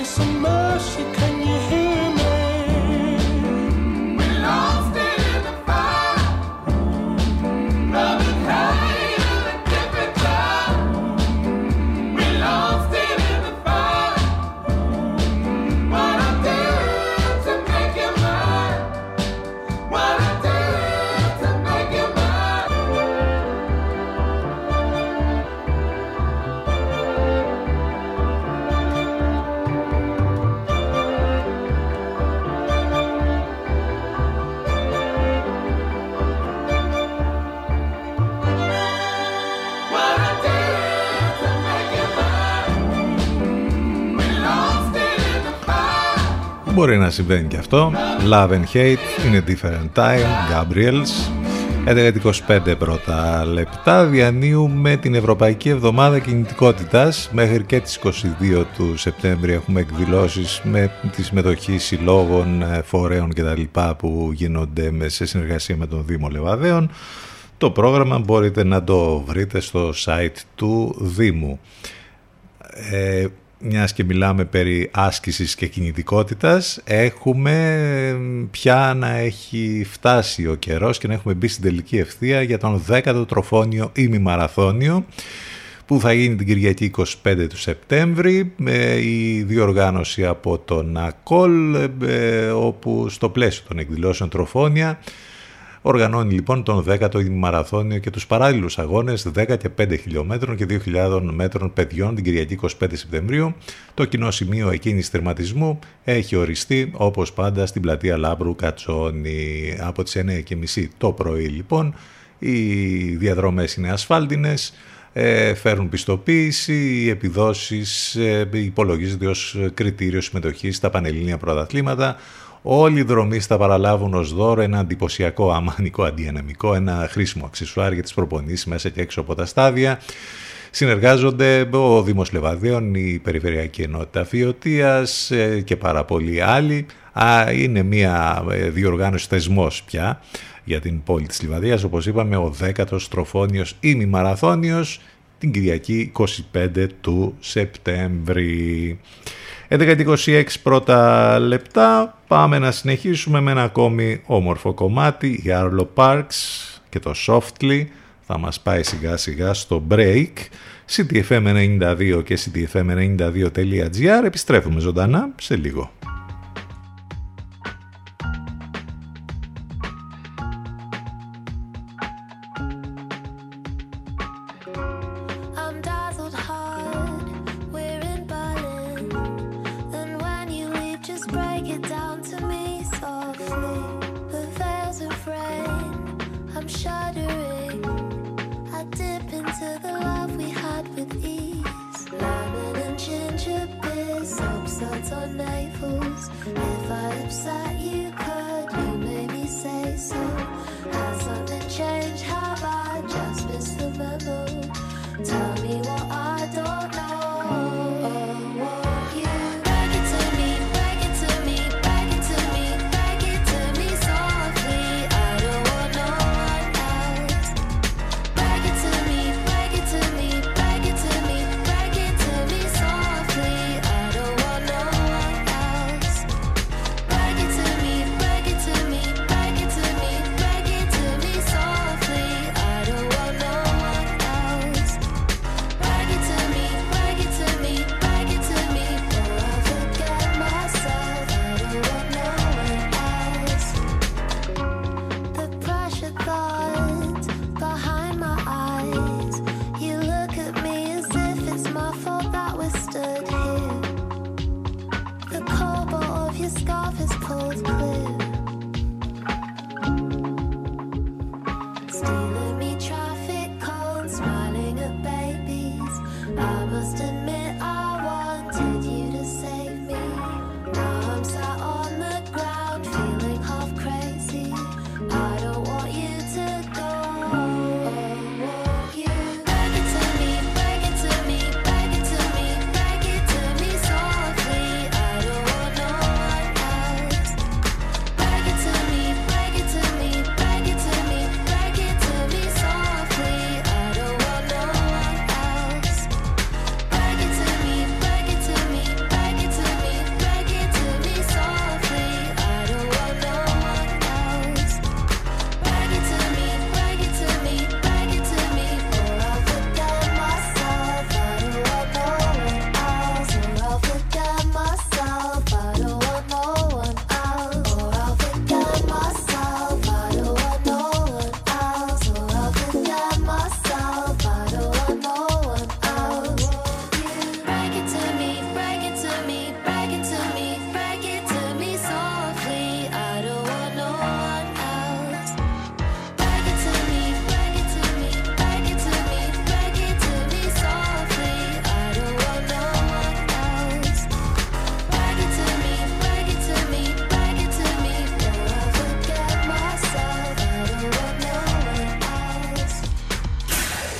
Grace and mercy, Μπορεί να συμβαίνει και αυτό. Love and Hate in a different time. Gabriels. 11.25 πρώτα λεπτά διανύουμε την Ευρωπαϊκή Εβδομάδα Κινητικότητας μέχρι και τις 22 του Σεπτέμβρη έχουμε εκδηλώσεις με τη συμμετοχή συλλόγων, ε, φορέων κτλ που γίνονται με- σε συνεργασία με τον Δήμο Λεβαδέων το πρόγραμμα μπορείτε να το βρείτε στο site του Δήμου ε, μιας και μιλάμε περί άσκησης και κινητικότητας, έχουμε πια να έχει φτάσει ο καιρός και να έχουμε μπει στην τελική ευθεία για τον 10ο τροφόνιο ημιμαραθώνιο που θα γίνει την Κυριακή 25 του Σεπτέμβρη με η διοργάνωση από τον ΑΚΟΛ ε, όπου στο πλαίσιο των εκδηλώσεων τροφόνια Οργανώνει λοιπόν τον 10ο ημιμαραθώνιο και τους παράλληλους αγώνες 10 και 5 χιλιόμετρων και 2.000 μέτρων παιδιών την Κυριακή 25 Σεπτεμβρίου. Το κοινό σημείο εκείνης θερματισμού έχει οριστεί όπως πάντα στην πλατεία Λάμπρου Κατσόνη από τις 9.30 το πρωί λοιπόν. Οι διαδρομές είναι ασφάλτινες, ε, φέρουν πιστοποίηση, οι επιδόσεις ε, υπολογίζονται ως κριτήριο συμμετοχής στα πανελλήνια πρωταθλήματα. Όλοι οι δρομείς θα παραλάβουν ως δώρο ένα εντυπωσιακό αμανικό αντιανεμικό, ένα χρήσιμο αξισουάρ για τις προπονήσεις μέσα και έξω από τα στάδια. Συνεργάζονται ο Δήμος Λεβαδίων, η Περιφερειακή Ενότητα Φιωτίας ε, και πάρα πολλοί άλλοι. Α, είναι μια ε, διοργάνωση θεσμός πια για την πόλη της Λιβαδίας, όπως είπαμε ο 10ος τροφόνιος ημιμαραθώνιος την Κυριακή 25 του Σεπτέμβρη. 11.26 πρώτα λεπτά, πάμε να συνεχίσουμε με ένα ακόμη όμορφο κομμάτι, η Arlo Parks και το Softly θα μας πάει σιγά σιγά στο break. CTFM92 και CTFM92.gr επιστρέφουμε ζωντανά σε λίγο.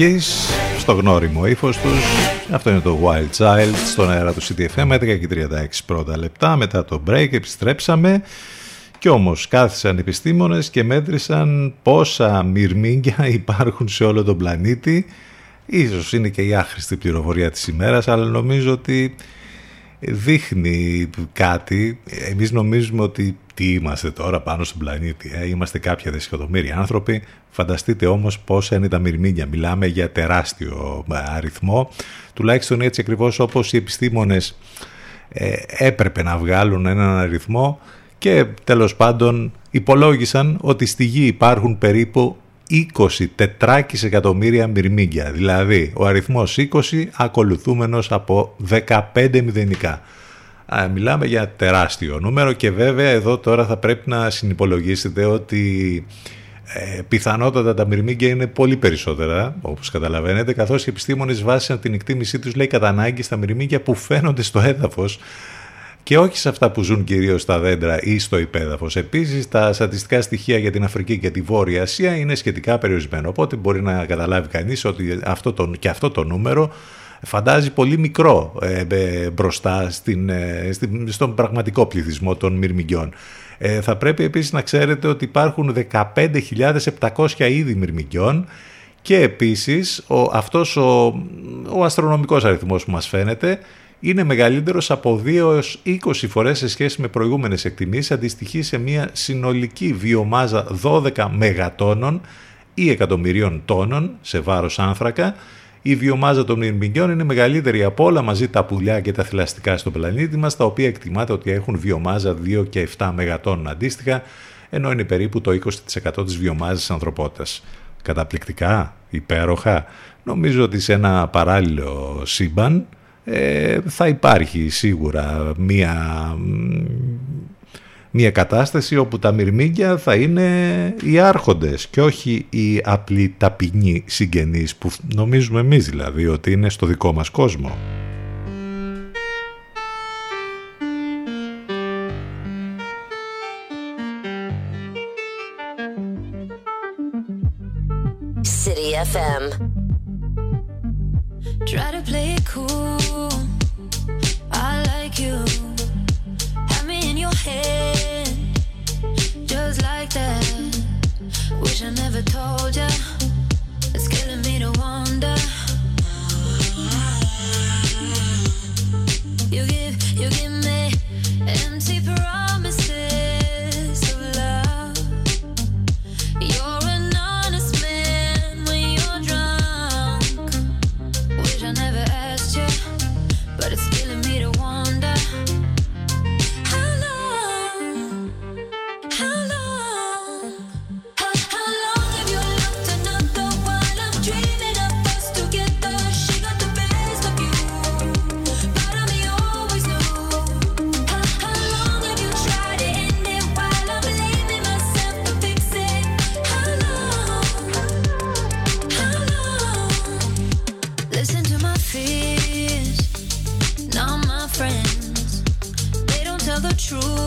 Gonna Οι Black Keys στο γνώριμο ύφος τους. Αυτό είναι το Wild Child στον αέρα του CTFM 11 και 36 πρώτα λεπτά. Μετά το break επιστρέψαμε. Και όμως κάθισαν επιστήμονες και μέτρησαν πόσα μυρμήγκια υπάρχουν σε όλο τον πλανήτη. Ίσως είναι και η άχρηστη πληροφορία της ημέρας, αλλά νομίζω ότι δείχνει κάτι. Εμείς νομίζουμε ότι τι είμαστε τώρα πάνω στον πλανήτη. Ε; Είμαστε κάποια δισεκατομμύρια άνθρωποι. Φανταστείτε όμως πόσα είναι τα μυρμήγκια. Μιλάμε για τεράστιο ε, αριθμό. Τουλάχιστον έτσι ακριβώς όπως οι επιστήμονες ε, έπρεπε να βγάλουν έναν αριθμό και τέλος πάντων υπολόγισαν ότι στη γη υπάρχουν περίπου 20 τετράκις εκατομμύρια μυρμήγκια. Δηλαδή ο αριθμός 20 ακολουθούμενος από 15 μηδενικά. Α, Μιλάμε για τεράστιο νούμερο και βέβαια εδώ τώρα θα πρέπει να συνυπολογίσετε ότι ε, πιθανότατα τα μυρμήγκια είναι πολύ περισσότερα, όπως καταλαβαίνετε, καθώς οι επιστήμονες βάσισαν την εκτίμησή τους, λέει, κατά ανάγκη στα μυρμήγκια που φαίνονται στο έδαφος και όχι σε αυτά που ζουν κυρίως στα δέντρα ή στο υπέδαφος. Επίσης, τα στατιστικά στοιχεία για την Αφρική και τη Βόρεια Ασία είναι σχετικά περιορισμένα, οπότε μπορεί να καταλάβει κανείς ότι αυτό το, και αυτό το νούμερο φαντάζει πολύ μικρό ε, ε, μπροστά στην, ε, στην- στον πραγματικό πληθυσμό των μυρμηγκιών. Ε, θα πρέπει επίσης να ξέρετε ότι υπάρχουν 15.700 είδη μυρμηγκιών και επίσης ο, αυτός ο, ο αστρονομικός αριθμός που μας φαίνεται είναι μεγαλύτερος από 2 έως 20 φορές σε σχέση με προηγούμενες εκτιμήσεις, αντιστοιχεί σε μια συνολική βιομάζα 12 μεγατόνων ή εκατομμυρίων τόνων σε βάρος άνθρακα. Η βιομάζα των μυρμηγκιών είναι μεγαλύτερη από όλα μαζί τα πουλιά και τα θηλαστικά στον πλανήτη μας, τα οποία εκτιμάται ότι έχουν βιομάζα 2 και 7 μεγατόνων αντίστοιχα, ενώ είναι περίπου το 20% της βιομάζας της ανθρωπότητας. καταπληκτικά, υπέροχα. Νομίζω ότι σε ένα παράλληλο σύμπαν ε, θα υπάρχει σίγουρα μία, μία κατάσταση όπου τα μυρμήγκια θα είναι οι άρχοντες και όχι οι απλοί ταπεινοί συγγενείς που νομίζουμε εμείς δηλαδή ότι είναι στο δικό μας κόσμο. City FM. Try to play like that. Wish I never told ya. It's killing me to wonder. true.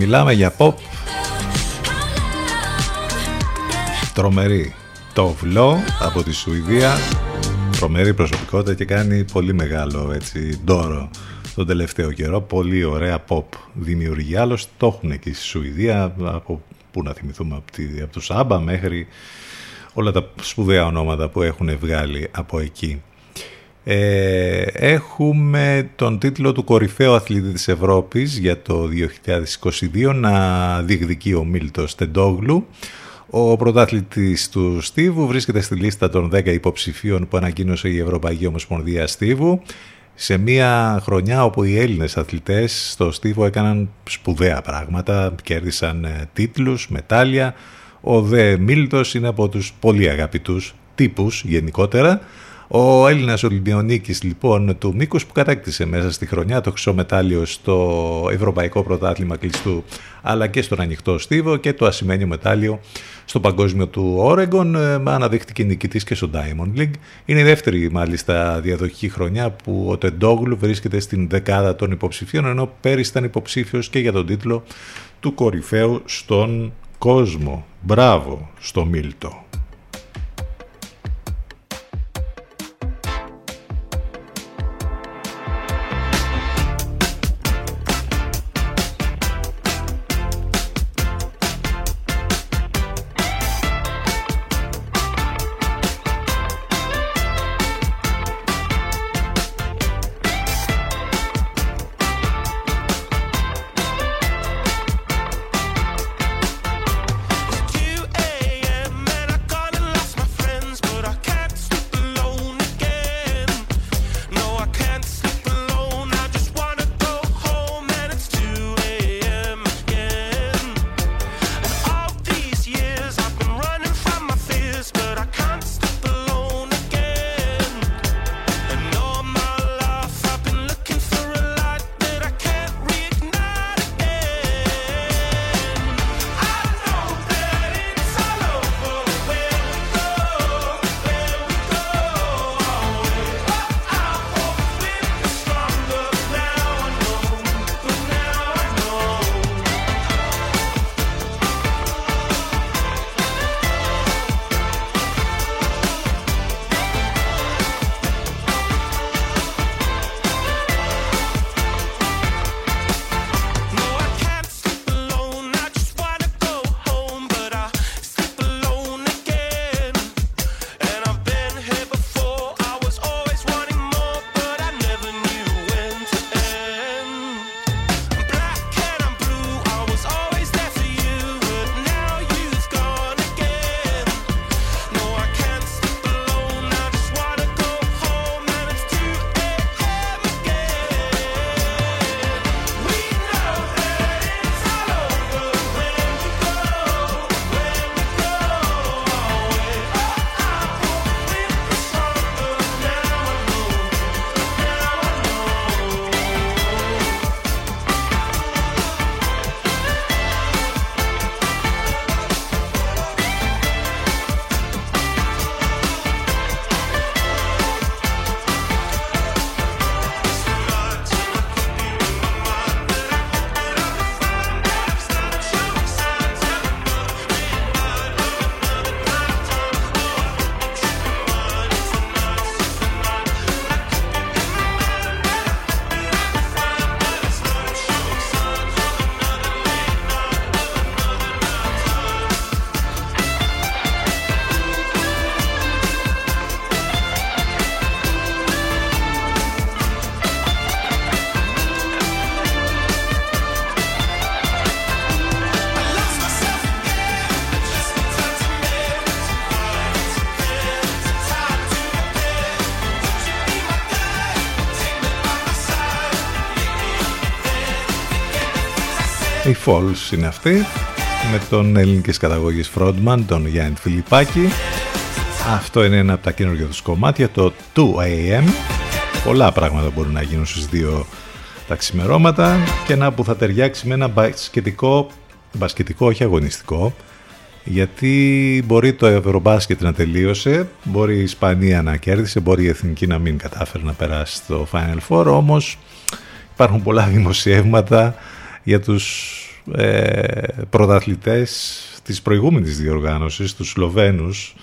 Μιλάμε για pop, τρομερή. Το βλό από τη Σουηδία, τρομερή προσωπικότητα και κάνει πολύ μεγάλο έτσι ντόρο τον τελευταίο καιρό. Πολύ ωραία pop δημιουργεί. Άλλωστε το έχουν εκεί στη Σουηδία, από πού να θυμηθούμε, από, τη, από τους Άμπα μέχρι όλα τα σπουδαία ονόματα που έχουν βγάλει από εκεί. Ε, έχουμε τον τίτλο του κορυφαίου αθλητή της Ευρώπης για το 2022 να διεκδικεί ο Μίλτος Τεντόγλου. Ο πρωτάθλητης του Στίβου βρίσκεται στη λίστα των 10 υποψηφίων που ανακοίνωσε η Ευρωπαϊκή Ομοσπονδία Στίβου σε μια χρονιά όπου οι Έλληνες αθλητές στο Στίβο έκαναν σπουδαία πράγματα, κέρδισαν ε, τίτλους, μετάλλια. Ο Δε Μίλτος είναι από τους πολύ αγαπητούς τύπους γενικότερα. Ο Έλληνας Ολυμπιονίκης λοιπόν του Μήκους που κατάκτησε μέσα στη χρονιά το χρυσό μετάλλιο στο Ευρωπαϊκό Πρωτάθλημα Κλειστού αλλά και στον ανοιχτό στίβο και το ασημένιο μετάλλιο στο παγκόσμιο του Όρεγκον αναδείχθηκε νικητής και στο Diamond League. Είναι η δεύτερη μάλιστα διαδοχική χρονιά που ο Τεντόγλου βρίσκεται στην δεκάδα των υποψηφίων ενώ πέρυσι ήταν υποψήφιος και για τον τίτλο του κορυφαίου στον κόσμο. Μπράβο στο Μίλτο. Falls είναι αυτή με τον ελληνικής καταγωγής frontman, τον Γιάννη Φιλιππάκη. Αυτό είναι ένα από τα καινούργια τους κομμάτια, το 2AM. Πολλά πράγματα μπορούν να γίνουν στις δύο τα ξημερώματα και ένα που θα ταιριάξει με ένα μπασκετικό, μπασκετικό όχι αγωνιστικό, γιατί μπορεί το Ευρωμπάσκετ να τελείωσε, μπορεί η Ισπανία να κέρδισε, μπορεί η Εθνική να μην κατάφερε να περάσει στο Final Four, όμως υπάρχουν πολλά δημοσιεύματα για τους ε, πρωταθλητές της προηγούμενης διοργάνωσης, τους Σλοβαίνους,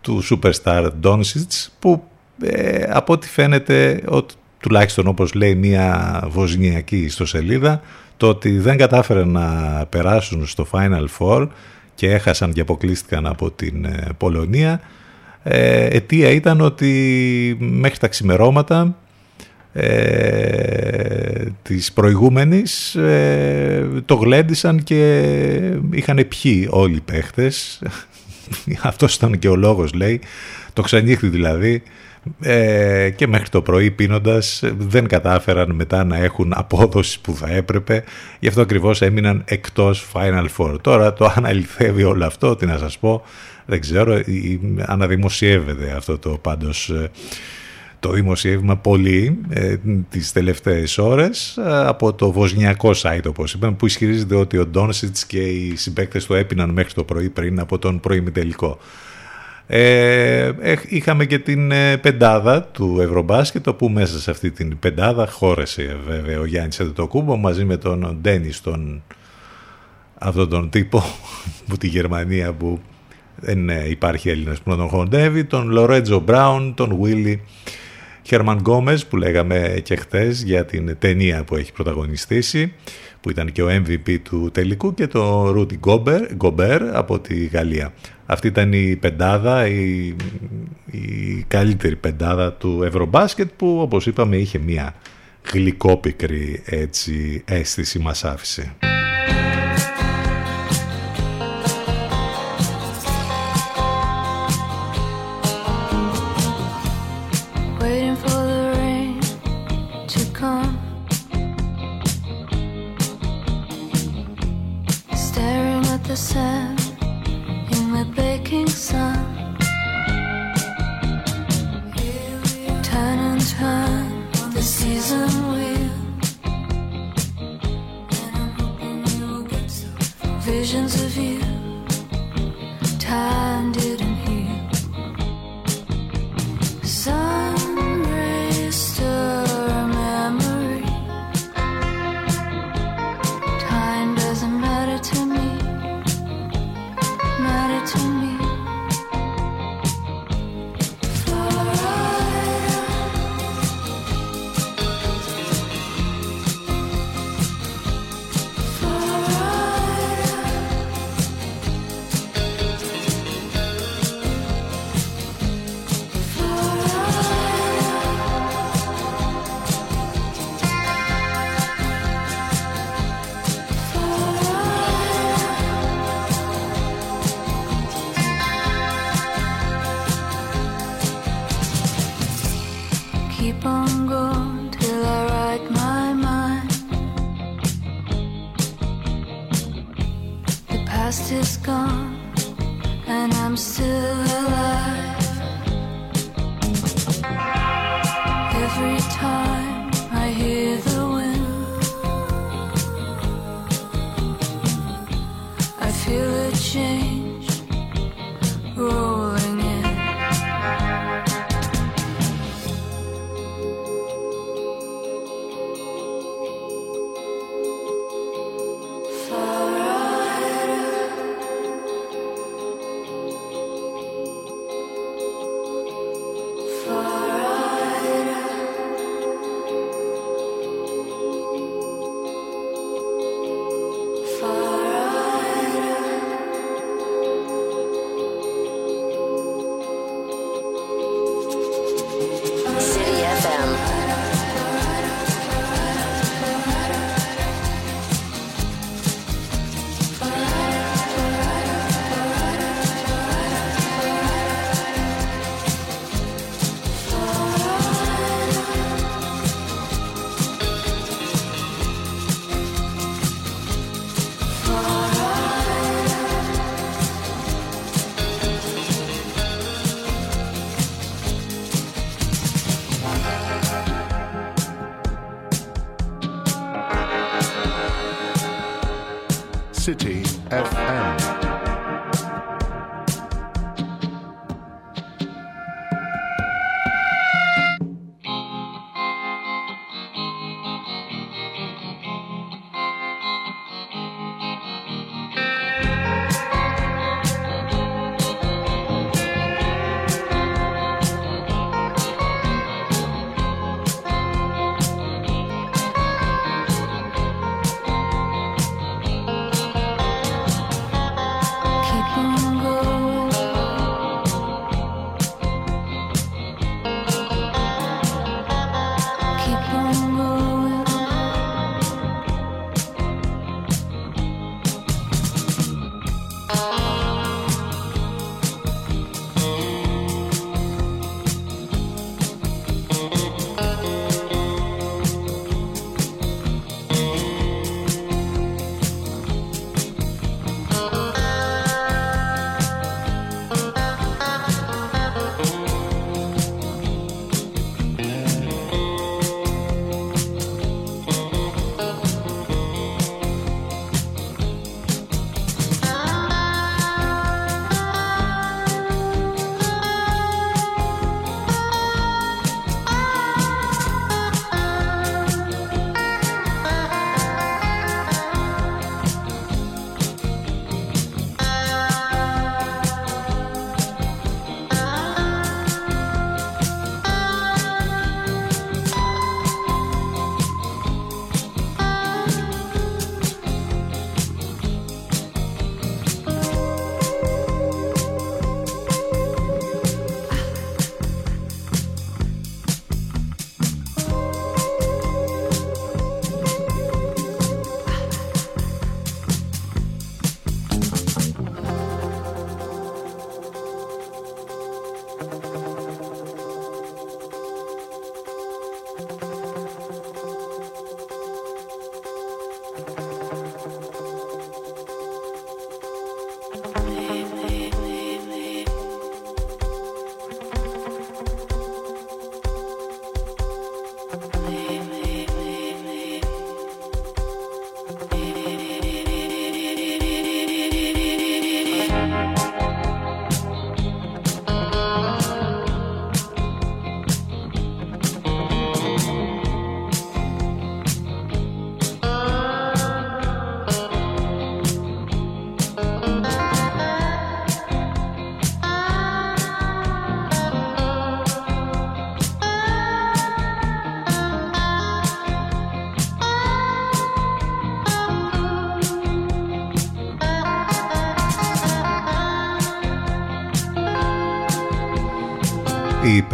του Superstar Doncic, που ε, από ό,τι φαίνεται, ότι, τουλάχιστον όπως λέει μια βοσνιακή ιστοσελίδα, το ότι δεν κατάφεραν να περάσουν στο Final Four και έχασαν και αποκλείστηκαν από την ε, Πολωνία, ε, αιτία ήταν ότι μέχρι τα ξημερώματα ε, της προηγούμενης ε, το γλέντισαν και είχαν πιει όλοι οι παίχτες. Αυτός ήταν και ο λόγος λέει. Το ξενύχτη δηλαδή. Ε, και μέχρι το πρωί πίνοντας δεν κατάφεραν μετά να έχουν απόδοση που θα έπρεπε. Γι' αυτό ακριβώς έμειναν εκτός Final Four. Τώρα το αν αληθεύει όλο αυτό τι να σας πω. Δεν ξέρω αναδημοσιεύεται αυτό το πάντως ε, το δημοσίευμα πολύ ε, τις τελευταίες ώρες ε, από το βοσνιακό site όπως είπαμε που ισχυρίζεται ότι ο Ντόνσιτς και οι συμπαίκτες του έπιναν μέχρι το πρωί πριν από τον προημιτελικό. Ε, είχαμε και την ε, πεντάδα του Ευρωμπάσκετ όπου μέσα σε αυτή την πεντάδα χώρεσε βέβαια ο Γιάννης Εντετοκούμπο μαζί με τον Ντένις τον αυτόν τον τύπο που τη Γερμανία που δεν υπάρχει Έλληνας που να τον χοντεύει τον Λορέτζο Μπράουν, τον Βίλι Χέρμαν Γκόμες που λέγαμε και χθες για την ταινία που έχει πρωταγωνιστήσει που ήταν και ο MVP του τελικού και το Ρούτι Γκομπέρ από τη Γαλλία. Αυτή ήταν η πεντάδα, η, η καλύτερη πεντάδα του Ευρωμπάσκετ που όπως είπαμε είχε μια γλυκόπικρη έτσι αίσθηση μας άφησε.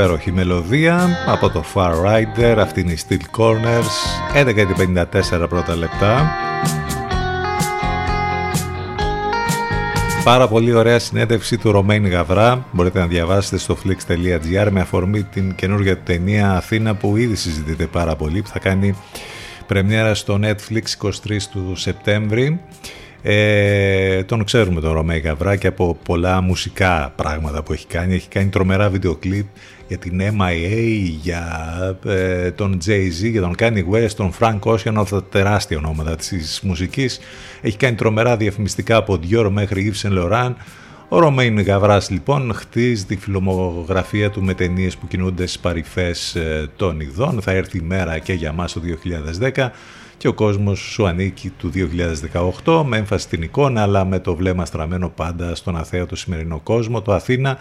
Υπέροχη μελωδία από το Far Rider, αυτή είναι η Steel Corners, 11.54 πρώτα λεπτά. Πάρα πολύ ωραία συνέντευξη του Ρωμένη Γαβρά. Μπορείτε να διαβάσετε στο flix.gr με αφορμή την καινούργια του ταινία Αθήνα που ήδη συζητείται πάρα πολύ που θα κάνει πρεμιέρα στο Netflix 23 του Σεπτέμβρη. Ε, τον ξέρουμε τον Ρωμένη Γαβρά και από πολλά μουσικά πράγματα που έχει κάνει. Έχει κάνει τρομερά βίντεο κλιπ για την MIA, για ε, τον Jay-Z, για τον Kanye West, τον Frank Ocean, όλα τα τεράστια ονόματα της μουσικής. Έχει κάνει τρομερά διαφημιστικά από Dior μέχρι Yves Saint Laurent. Ο Ρωμαίν Γαβράς λοιπόν χτίζει τη φιλομογραφία του με ταινίες που κινούνται στις παρυφές ε, των ειδών. Θα έρθει η μέρα και για μας το 2010 και ο κόσμος σου ανήκει του 2018 με έμφαση στην εικόνα αλλά με το βλέμμα στραμμένο πάντα στον αθέατο σημερινό κόσμο. Το Αθήνα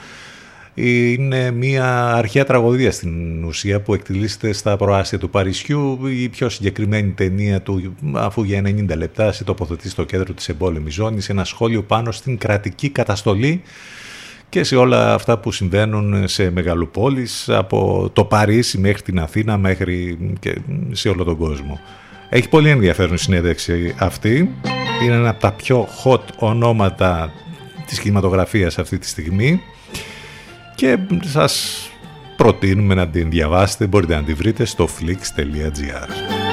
είναι μια αρχαία τραγωδία στην ουσία που εκτελήσεται στα προάστια του Παρισιού. Η πιο συγκεκριμένη ταινία του, αφού για 90 λεπτά σε τοποθετεί στο κέντρο της εμπόλεμης ζώνης, ένα σχόλιο πάνω στην κρατική καταστολή και σε όλα αυτά που συμβαίνουν σε μεγαλοπόλεις, από το Παρίσι μέχρι την Αθήνα, μέχρι και σε όλο τον κόσμο. Έχει πολύ ενδιαφέρον η συνέντευξη αυτή. Είναι ένα από τα πιο hot ονόματα της κινηματογραφίας αυτή τη στιγμή και σας προτείνουμε να την διαβάσετε, μπορείτε να την βρείτε στο flix.gr.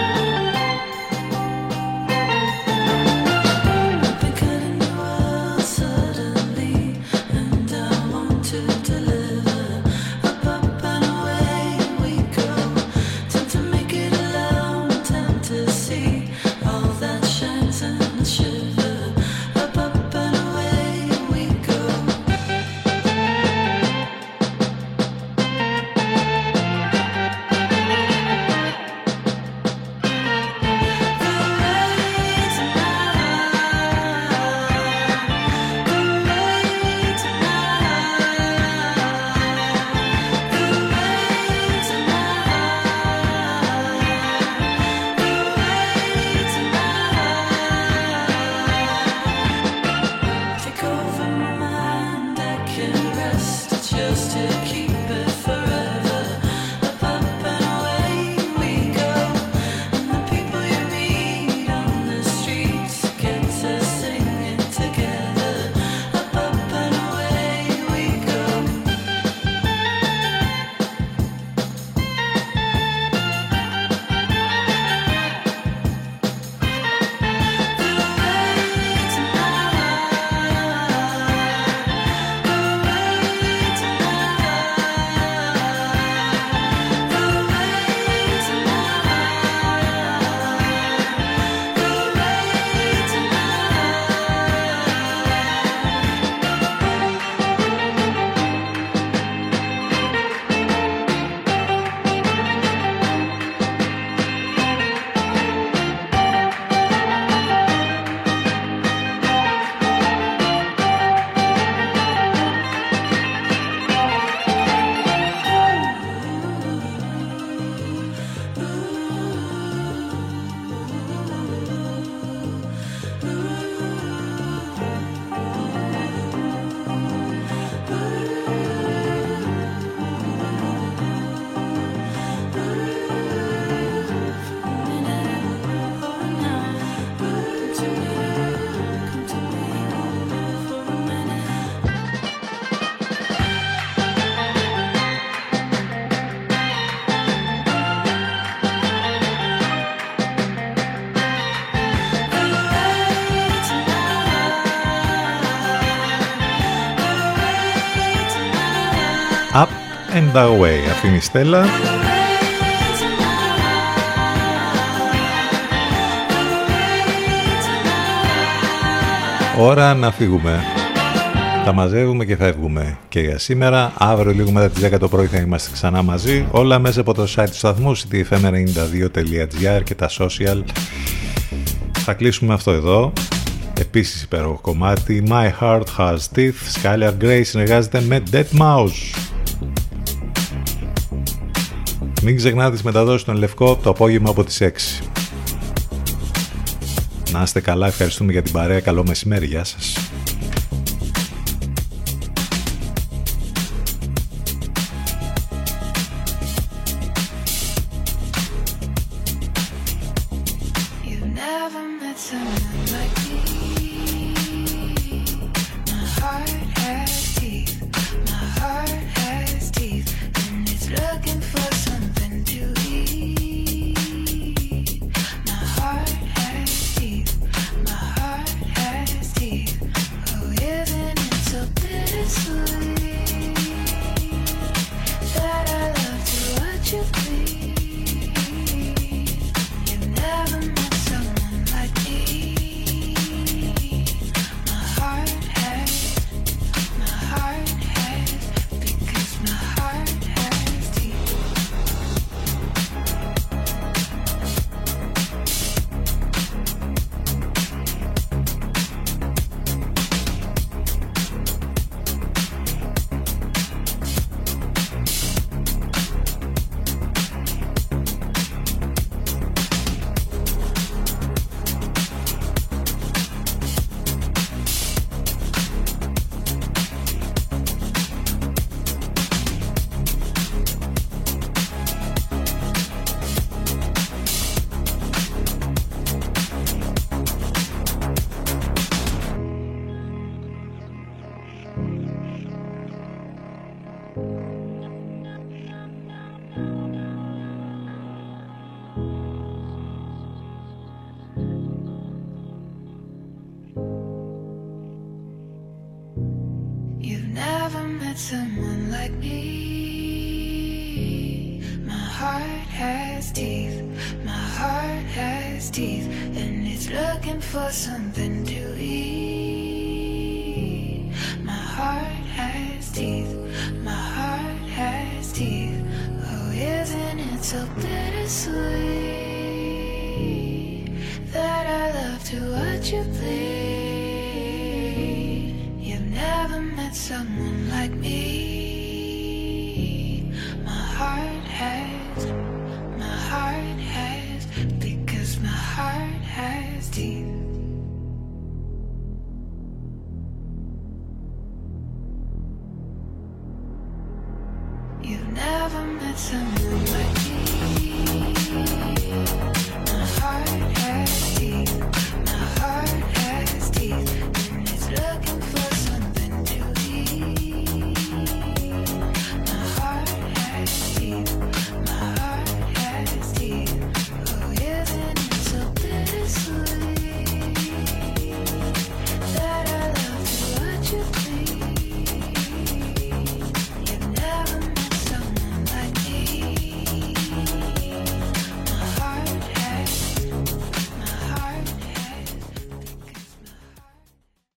and Away. Αφήνει η Στέλλα. Ώρα να φύγουμε. Τα μαζεύουμε και φεύγουμε και για σήμερα. Αύριο λίγο μετά τις 10 το πρωί θα είμαστε ξανά μαζί. Όλα μέσα από το site του σταθμού ctfm92.gr και τα social. Θα κλείσουμε αυτό εδώ. Επίσης υπέροχο κομμάτι My Heart Has Teeth Skylar Grey συνεργάζεται με Dead Mouse Μην ξεχνάτε τις μεταδόσεις στον Λευκό το απόγευμα από τις 6 Να είστε καλά, ευχαριστούμε για την παρέα, καλό μεσημέρι, γεια σας